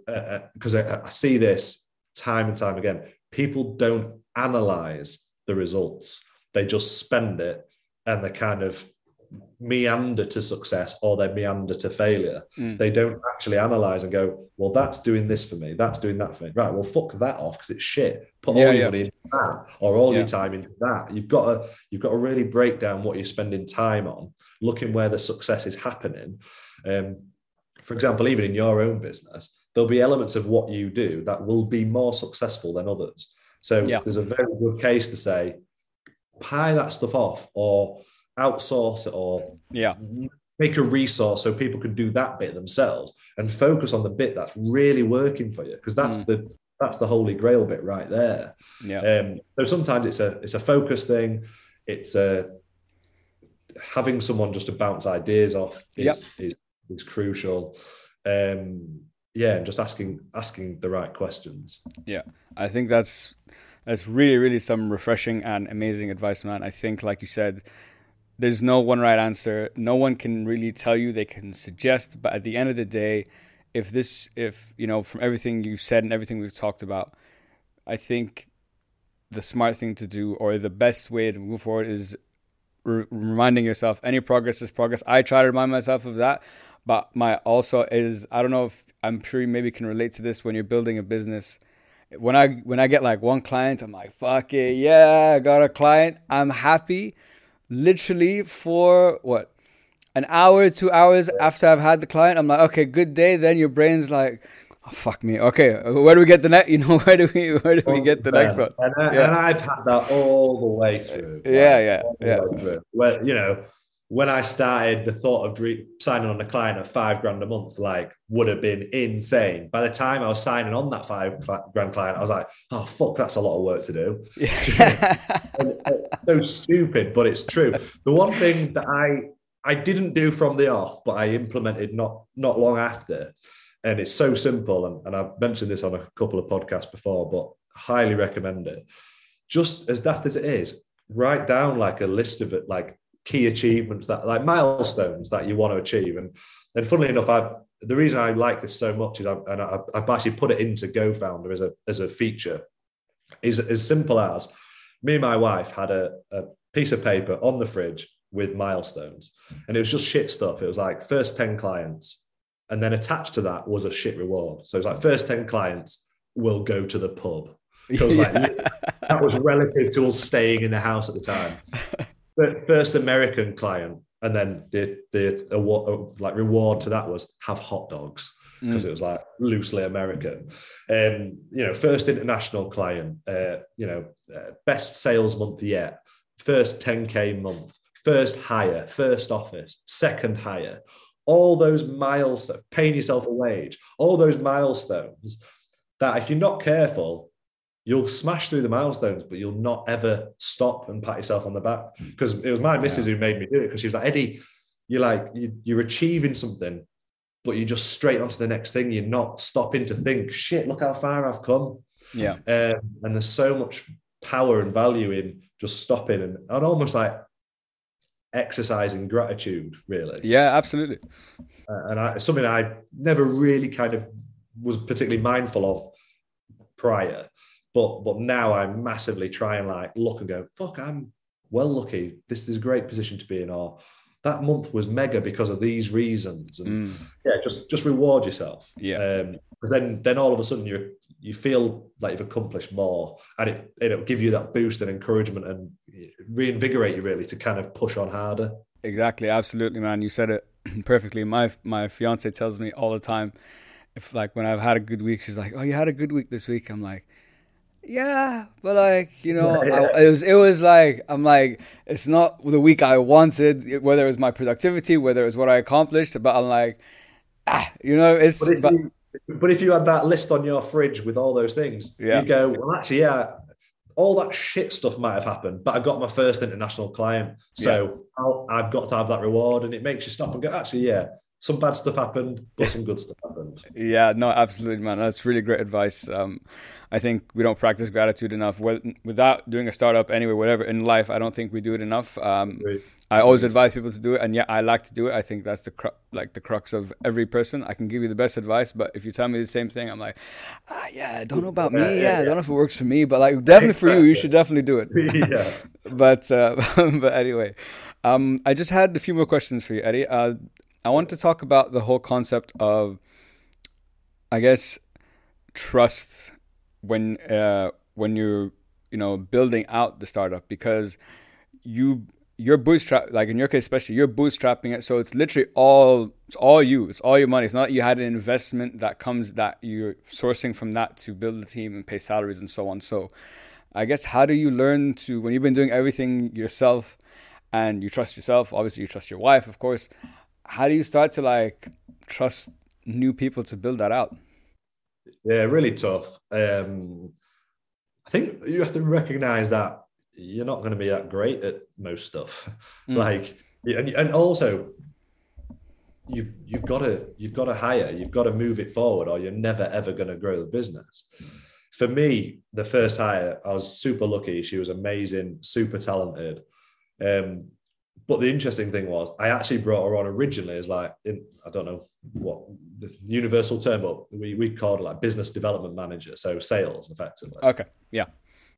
Speaker 2: because uh, uh I, I see this time and time again, people don't analyze the results. They just spend it and they kind of meander to success or they meander to failure. Mm. They don't actually analyze and go, well, that's doing this for me, that's doing that for me. Right, well, fuck that off because it's shit. Put yeah, all your yeah. money into that or all yeah. your time into that. You've got to you've got to really break down what you're spending time on, looking where the success is happening. Um, for example, even in your own business, there'll be elements of what you do that will be more successful than others. So there's a very good case to say, pie that stuff off or outsource it or
Speaker 1: yeah.
Speaker 2: make a resource so people can do that bit themselves and focus on the bit that's really working for you because that's mm. the that's the holy grail bit right there.
Speaker 1: Yeah.
Speaker 2: Um, so sometimes it's a it's a focus thing. It's a having someone just to bounce ideas off is yep. is, is crucial. Um yeah and just asking asking the right questions.
Speaker 1: Yeah. I think that's that's really really some refreshing and amazing advice man. I think like you said there's no one right answer. No one can really tell you. They can suggest, but at the end of the day, if this, if you know, from everything you've said and everything we've talked about, I think the smart thing to do or the best way to move forward is re- reminding yourself any progress is progress. I try to remind myself of that, but my also is I don't know if I'm sure you maybe can relate to this when you're building a business. When I when I get like one client, I'm like, fuck it, yeah, I got a client. I'm happy literally for what an hour, two hours after I've had the client, I'm like, okay, good day. Then your brain's like, oh, fuck me. Okay, where do we get the next? You know, where do we where do we get the next one?
Speaker 2: And, I, yeah. and I've had that all the way through.
Speaker 1: Yeah, like, yeah, yeah.
Speaker 2: Where you know, when I started, the thought of signing on a client at five grand a month, like, would have been insane. By the time I was signing on that five grand client, I was like, oh, fuck, that's a lot of work to do. Yeah. Uh, so stupid, but it's true. The one thing that I, I didn't do from the off, but I implemented not, not long after, and it's so simple. And, and I've mentioned this on a couple of podcasts before, but highly recommend it. Just as daft as it is, write down like a list of it, like key achievements that like milestones that you want to achieve. And and funnily enough, I the reason I like this so much is I, and I, have actually put it into GoFounder as a as a feature is as simple as me and my wife had a, a piece of paper on the fridge with milestones, and it was just shit stuff. It was like first ten clients, and then attached to that was a shit reward. So it's like first ten clients will go to the pub because like that was relative to us staying in the house at the time. first American client, and then the the award, like reward to that was have hot dogs because mm. it was like loosely American. Um, you know, first international client, uh, you know, uh, best sales month yet, first 10k month, first hire, first office, second hire. All those milestones, paying yourself a wage, all those milestones that if you're not careful, you'll smash through the milestones, but you'll not ever stop and pat yourself on the back. Because hmm. it was my missus yeah. who made me do it because she was like, Eddie, you're like, you, are achieving something, but you're just straight onto the next thing. You're not stopping to think, shit, look how far I've come.
Speaker 1: Yeah.
Speaker 2: Um, and there's so much power and value in just stopping and, and almost like exercising gratitude, really.
Speaker 1: Yeah, absolutely.
Speaker 2: Uh, and I, something I never really kind of was particularly mindful of prior. But but now I massively try and like look and go, fuck, I'm well lucky. This is a great position to be in. Or that month was mega because of these reasons. And mm. yeah, just just reward yourself.
Speaker 1: Yeah.
Speaker 2: Because um, then then all of a sudden you you feel like you've accomplished more, and it it'll give you that boost and encouragement and reinvigorate you really to kind of push on harder.
Speaker 1: Exactly, absolutely, man. You said it perfectly. My my fiance tells me all the time, if like when I've had a good week, she's like, "Oh, you had a good week this week." I'm like, yeah, but like you know, I, it was it was like I'm like it's not the week I wanted, whether it was my productivity, whether it was what I accomplished, but I'm like, ah, you know, it's.
Speaker 2: But if, but, you, but if you had that list on your fridge with all those things, yeah. you go, well, actually, yeah, all that shit stuff might have happened, but I got my first international client, so yeah. i have got to have that reward, and it makes you stop and go, actually, yeah, some bad stuff happened, but some good stuff.
Speaker 1: Yeah, no, absolutely, man. That's really great advice. Um, I think we don't practice gratitude enough. Without doing a startup anyway, whatever in life, I don't think we do it enough. Um, I always advise people to do it, and yeah, I like to do it. I think that's the cru- like the crux of every person. I can give you the best advice, but if you tell me the same thing, I'm like, ah, yeah, I don't know about me. Yeah, yeah, I don't know if it works for me, but like definitely for you, you should definitely do it. yeah. but uh, but anyway, um, I just had a few more questions for you, Eddie. Uh, I want to talk about the whole concept of, I guess, trust when uh, when you're you know building out the startup because you you're bootstrap like in your case especially you're bootstrapping it. So it's literally all it's all you. It's all your money. It's not you had an investment that comes that you're sourcing from that to build the team and pay salaries and so on. So i guess how do you learn to when you've been doing everything yourself and you trust yourself obviously you trust your wife of course how do you start to like trust new people to build that out
Speaker 2: yeah really tough um i think you have to recognize that you're not going to be that great at most stuff. Mm. Like, and, and also you've you've got to you've got to hire, you've got to move it forward, or you're never ever going to grow the business. For me, the first hire, I was super lucky. She was amazing, super talented. Um, but the interesting thing was, I actually brought her on originally as like, in, I don't know what the universal term, but we we called it like business development manager, so sales effectively.
Speaker 1: Okay, yeah.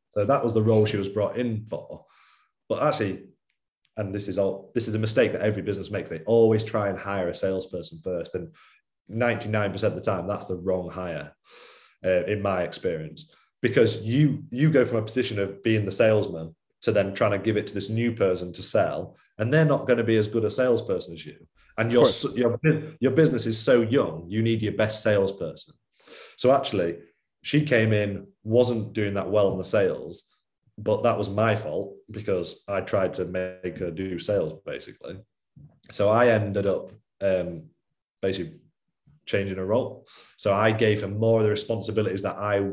Speaker 2: So that was the role she was brought in for. But actually, and this is all this is a mistake that every business makes. They always try and hire a salesperson first, and 99% of the time, that's the wrong hire, uh, in my experience. Because you you go from a position of being the salesman to then trying to give it to this new person to sell, and they're not going to be as good a salesperson as you. And your your your business is so young, you need your best salesperson. So actually, she came in, wasn't doing that well on the sales, but that was my fault because I tried to make her do sales basically. So I ended up um, basically changing her role. So I gave her more of the responsibilities that I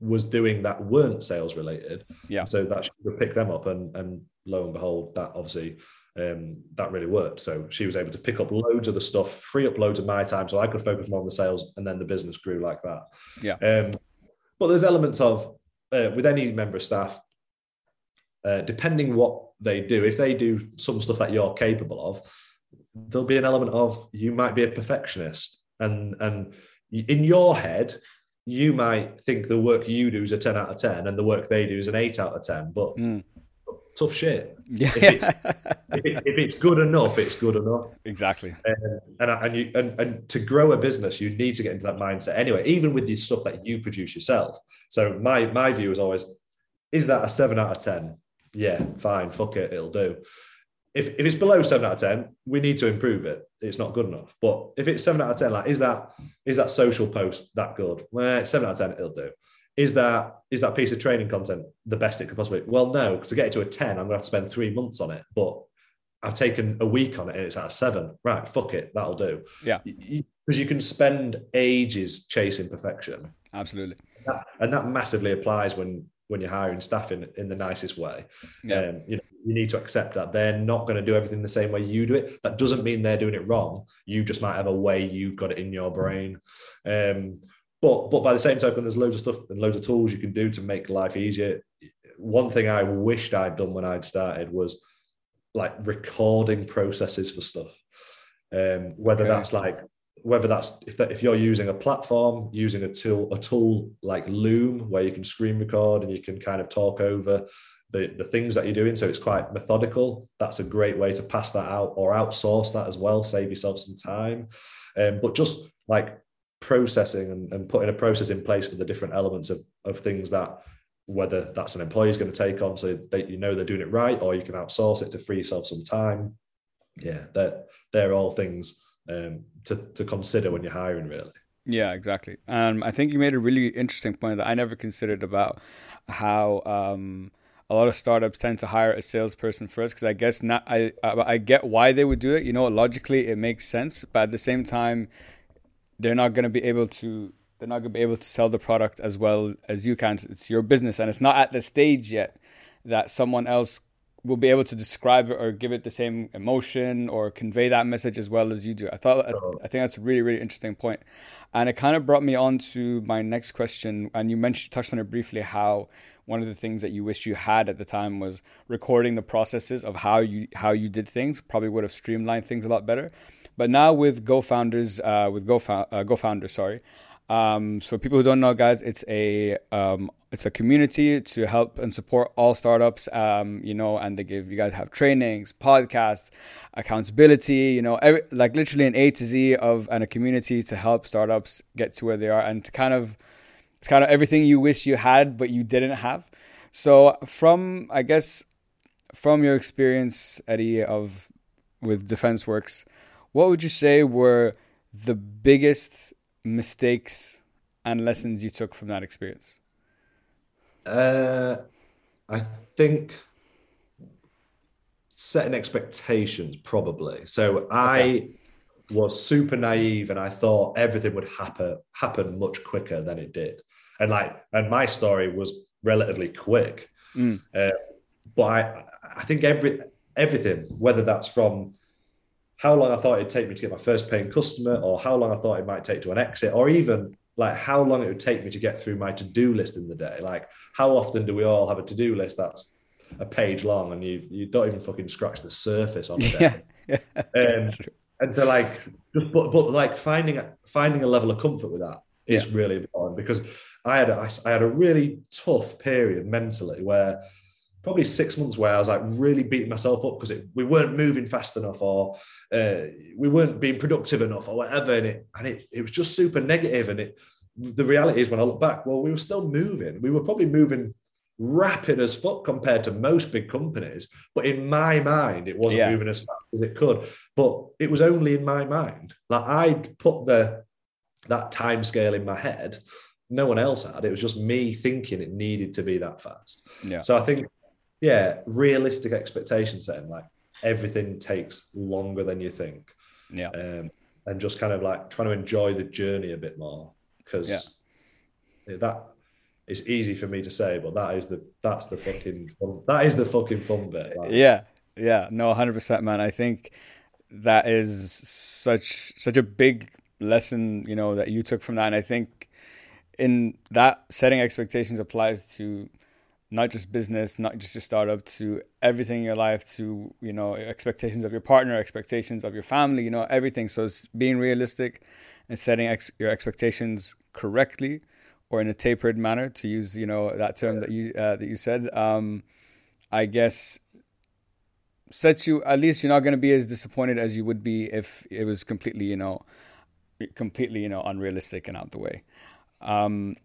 Speaker 2: was doing that weren't sales related.
Speaker 1: Yeah.
Speaker 2: So that she could pick them up, and and lo and behold, that obviously um, that really worked. So she was able to pick up loads of the stuff, free up loads of my time, so I could focus more on the sales, and then the business grew like that.
Speaker 1: Yeah.
Speaker 2: Um, but there's elements of uh, with any member of staff, uh, depending what they do, if they do some stuff that you're capable of, there'll be an element of you might be a perfectionist, and and in your head. You might think the work you do is a 10 out of 10 and the work they do is an 8 out of 10, but mm tough shit.
Speaker 1: Yeah.
Speaker 2: If it's, if, it, if it's, good enough, it's good enough.
Speaker 1: Exactly.
Speaker 2: Um, and and you and, and to grow a business, you need to get into that mindset anyway. Even with the stuff that you produce yourself. So my my view is always, is that a seven out of ten? Yeah, fine, fuck it, it'll do. If, if it's below seven out of ten, we need to improve it. It's not good enough. But if it's seven out of ten, like is that is that social post that good? Well, seven out of ten, it'll do is that is that piece of training content the best it could possibly be? Well, no, because to get it to a 10, I'm gonna have to spend three months on it. But I've taken a week on it and it's at a seven. Right, fuck it, that'll do.
Speaker 1: Yeah.
Speaker 2: Because you can spend ages chasing perfection.
Speaker 1: Absolutely.
Speaker 2: That, and that massively applies when when you're hiring staff in, in the nicest way. Yeah. Um, you know, you need to accept that they're not going to do everything the same way you do it. That doesn't mean they're doing it wrong. You just might have a way you've got it in your brain. Um, but but by the same token, there's loads of stuff and loads of tools you can do to make life easier. One thing I wished I'd done when I'd started was like recording processes for stuff. Um, whether okay. that's like whether that's if that, if you're using a platform, using a tool a tool like Loom where you can screen record and you can kind of talk over the, the things that you're doing. So it's quite methodical. That's a great way to pass that out or outsource that as well, save yourself some time. Um, but just like processing and, and putting a process in place for the different elements of, of things that whether that's an employee is going to take on so that you know they're doing it right or you can outsource it to free yourself some time. Yeah they're, they're all things um, to, to consider when you're hiring really.
Speaker 1: Yeah exactly. Um, i think you made a really interesting point that i never considered about how um, a lot of startups tend to hire a salesperson first because I guess not I I get why they would do it. You know, logically it makes sense, but at the same time, they're not going to be able to they're not going to be able to sell the product as well as you can. It's your business, and it's not at the stage yet that someone else will be able to describe it or give it the same emotion or convey that message as well as you do. I thought I oh. think that's a really really interesting point, and it kind of brought me on to my next question. And you mentioned touched on it briefly how one of the things that you wished you had at the time was recording the processes of how you how you did things. Probably would have streamlined things a lot better. But now with Go Founders, uh, with Go, uh, GoFounders, sorry, um, so people who don't know, guys, it's a um, it's a community to help and support all startups. Um, you know, and they give you guys have trainings, podcasts, accountability. You know, every, like literally an A to Z of and a community to help startups get to where they are and to kind of it's kind of everything you wish you had but you didn't have. So from I guess from your experience, Eddie, of with Defence Works, what would you say were the biggest mistakes and lessons you took from that experience?
Speaker 2: Uh, I think setting expectations probably. So okay. I was super naive and I thought everything would happen happen much quicker than it did. And like, and my story was relatively quick. Mm. Uh, but I, I think every everything, whether that's from how long I thought it'd take me to get my first paying customer, or how long I thought it might take to an exit, or even like how long it would take me to get through my to-do list in the day. Like how often do we all have a to-do list that's a page long and you you don't even fucking scratch the surface on it. Yeah. um, and to like just but, but like finding finding a level of comfort with that is yeah. really important because I had a, I had a really tough period mentally where probably six months where I was like really beating myself up because we weren't moving fast enough or uh, we weren't being productive enough or whatever. And it and it, it was just super negative. And it the reality is when I look back, well, we were still moving. We were probably moving rapid as fuck compared to most big companies. But in my mind, it wasn't yeah. moving as fast as it could. But it was only in my mind. Like I'd put the that time scale in my head. No one else had. It was just me thinking it needed to be that fast. Yeah. So I think yeah, realistic expectation setting. Like everything takes longer than you think.
Speaker 1: Yeah.
Speaker 2: Um, and just kind of like trying to enjoy the journey a bit more because yeah. that is easy for me to say, but that is the that's the fucking fun, that is the fucking fun bit.
Speaker 1: Like. Yeah, yeah, no, hundred percent, man. I think that is such such a big lesson, you know, that you took from that, and I think in that setting expectations applies to not just business, not just your startup, to everything in your life, to you know expectations of your partner, expectations of your family, you know everything. So it's being realistic and setting ex- your expectations correctly, or in a tapered manner, to use you know that term that you uh, that you said. Um, I guess sets you at least you're not going to be as disappointed as you would be if it was completely you know completely you know unrealistic and out the way. Um,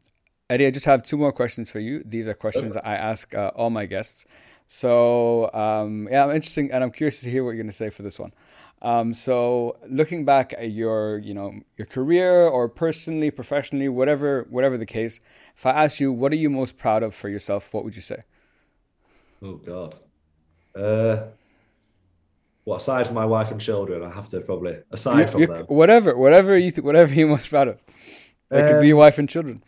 Speaker 1: Eddie, I just have two more questions for you. These are questions okay. I ask uh, all my guests. So um, yeah, I'm interested, and I'm curious to hear what you're going to say for this one. Um, so looking back at your, you know, your career or personally, professionally, whatever, whatever the case, if I ask you, what are you most proud of for yourself? What would you say?
Speaker 2: Oh God. Uh, well, aside from my wife and children, I have to probably aside you, from them,
Speaker 1: whatever, whatever you, th- whatever you're most proud of. It um, could be your um, wife and children.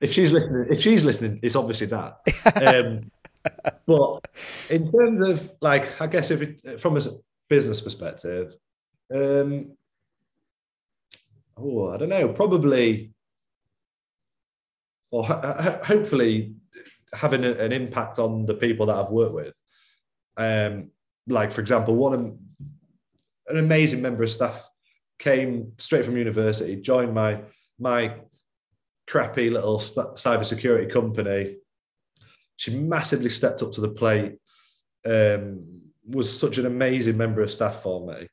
Speaker 2: If she's listening, if she's listening, it's obviously that. Um, but in terms of like, I guess if it, from a business perspective, um, oh, I don't know, probably, or ho- hopefully having a, an impact on the people that I've worked with. Um, like for example, one of, an amazing member of staff came straight from university, joined my my crappy little cybersecurity company. She massively stepped up to the plate. Um, was such an amazing member of staff for me,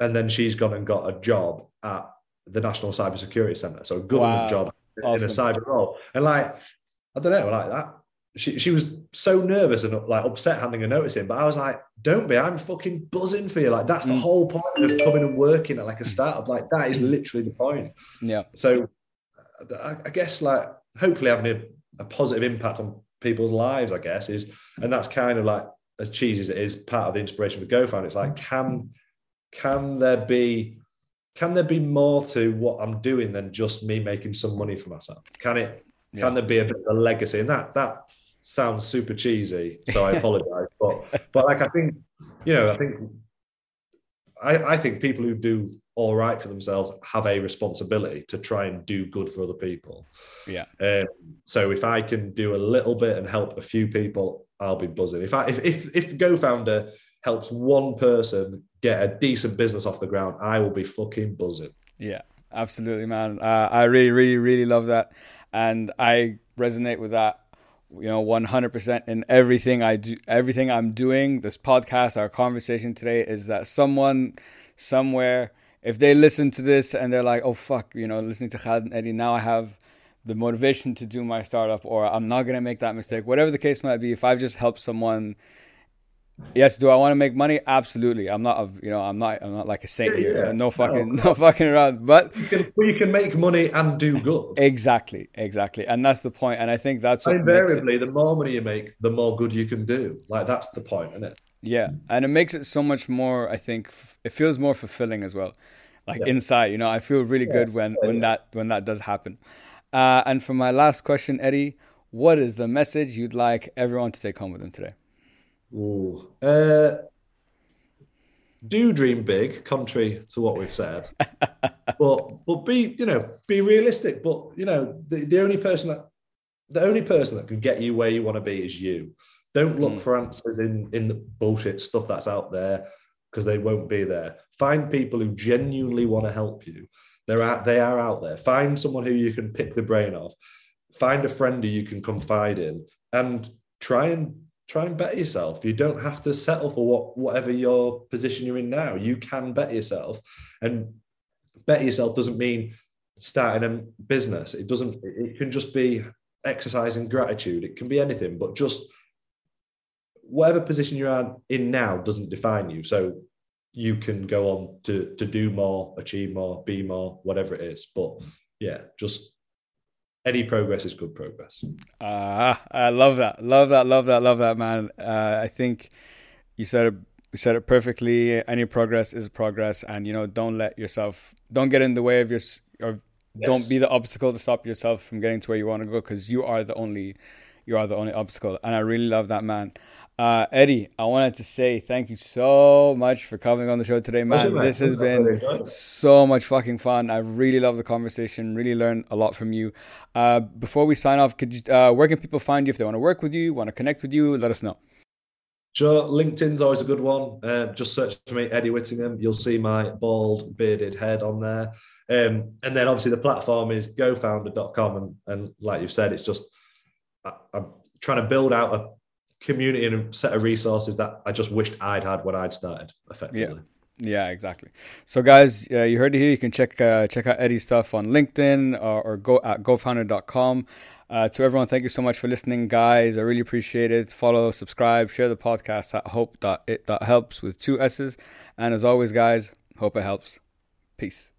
Speaker 2: and then she's gone and got a job at the National Cybersecurity Centre, so a government wow. job awesome. in a cyber role. And like, I don't know, like that. She, she was so nervous and like upset handing a notice in, but I was like, don't be, I'm fucking buzzing for you. Like, that's the mm. whole point of coming and working at like a startup. Like, that is literally the point.
Speaker 1: Yeah.
Speaker 2: So I guess like hopefully having a, a, positive impact on people's lives, I guess, is and that's kind of like as cheesy as it is, part of the inspiration with GoFounder. It's like, can can there be can there be more to what I'm doing than just me making some money for myself? Can it yeah. can there be a bit of a legacy? And that that sounds super cheesy, so I apologize. but but like I think you know I think I, I think people who do all right for themselves have a responsibility to try and do good for other people.
Speaker 1: Yeah.
Speaker 2: Um, so if I can do a little bit and help a few people, I'll be buzzing. If I if if, if GoFounder helps one person get a decent business off the ground, I will be fucking buzzing.
Speaker 1: Yeah, absolutely, man. Uh, I really, really, really love that, and I resonate with that. You know, one hundred percent in everything I do. Everything I'm doing. This podcast, our conversation today, is that someone somewhere, if they listen to this and they're like, "Oh fuck," you know, listening to Khaled and Eddie, now I have the motivation to do my startup, or I'm not gonna make that mistake. Whatever the case might be, if I've just helped someone Yes, do I want to make money? Absolutely. I'm not, a, you know, I'm not, I'm not like a saint yeah, here. Yeah. No fucking, no. no. fucking around. But
Speaker 2: you can, you can make money and do good.
Speaker 1: Exactly, exactly, and that's the point. And I think that's
Speaker 2: invariably the more money you make, the more good you can do. Like that's the point, isn't it?
Speaker 1: Yeah, and it makes it so much more. I think it feels more fulfilling as well. Like yeah. inside, you know, I feel really good when when that when that does happen. Uh, and for my last question, Eddie, what is the message you'd like everyone to take home with them today?
Speaker 2: Ooh. Uh, do dream big, contrary to what we've said. but but be you know be realistic. But you know the, the only person that the only person that can get you where you want to be is you. Don't look mm. for answers in in the bullshit stuff that's out there because they won't be there. Find people who genuinely want to help you. They're out. They are out there. Find someone who you can pick the brain of. Find a friend who you can confide in, and try and try and better yourself. You don't have to settle for what whatever your position you're in now. You can better yourself, and better yourself doesn't mean starting a business. It doesn't. It can just be exercising gratitude. It can be anything, but just whatever position you're in now doesn't define you. So you can go on to to do more, achieve more, be more, whatever it is. But yeah, just any progress is good progress.
Speaker 1: Ah, uh, I love that. Love that. Love that. Love that, man. Uh, I think you said it. You said it perfectly. Any progress is progress, and you know, don't let yourself, don't get in the way of your, or yes. don't be the obstacle to stop yourself from getting to where you want to go, because you are the only, you are the only obstacle. And I really love that, man. Uh, Eddie, I wanted to say thank you so much for coming on the show today, man. this has been so much fucking fun. I really love the conversation. Really learned a lot from you. Uh, before we sign off, could you, uh, where can people find you if they want to work with you, want to connect with you? Let us know.
Speaker 2: Sure, LinkedIn's always a good one. Uh, just search for me, Eddie Whittingham. You'll see my bald, bearded head on there. Um, and then obviously the platform is gofounder.com. And, and like you've said, it's just, I, I'm trying to build out a community and a set of resources that I just wished I'd had when I'd started effectively.
Speaker 1: Yeah. Yeah, exactly. So, guys, uh, you heard it here. You can check uh, check out Eddie's stuff on LinkedIn or, or go at gofounder.com. Uh, to everyone, thank you so much for listening, guys. I really appreciate it. Follow, subscribe, share the podcast at hope.it.helps with two S's. And as always, guys, hope it helps. Peace.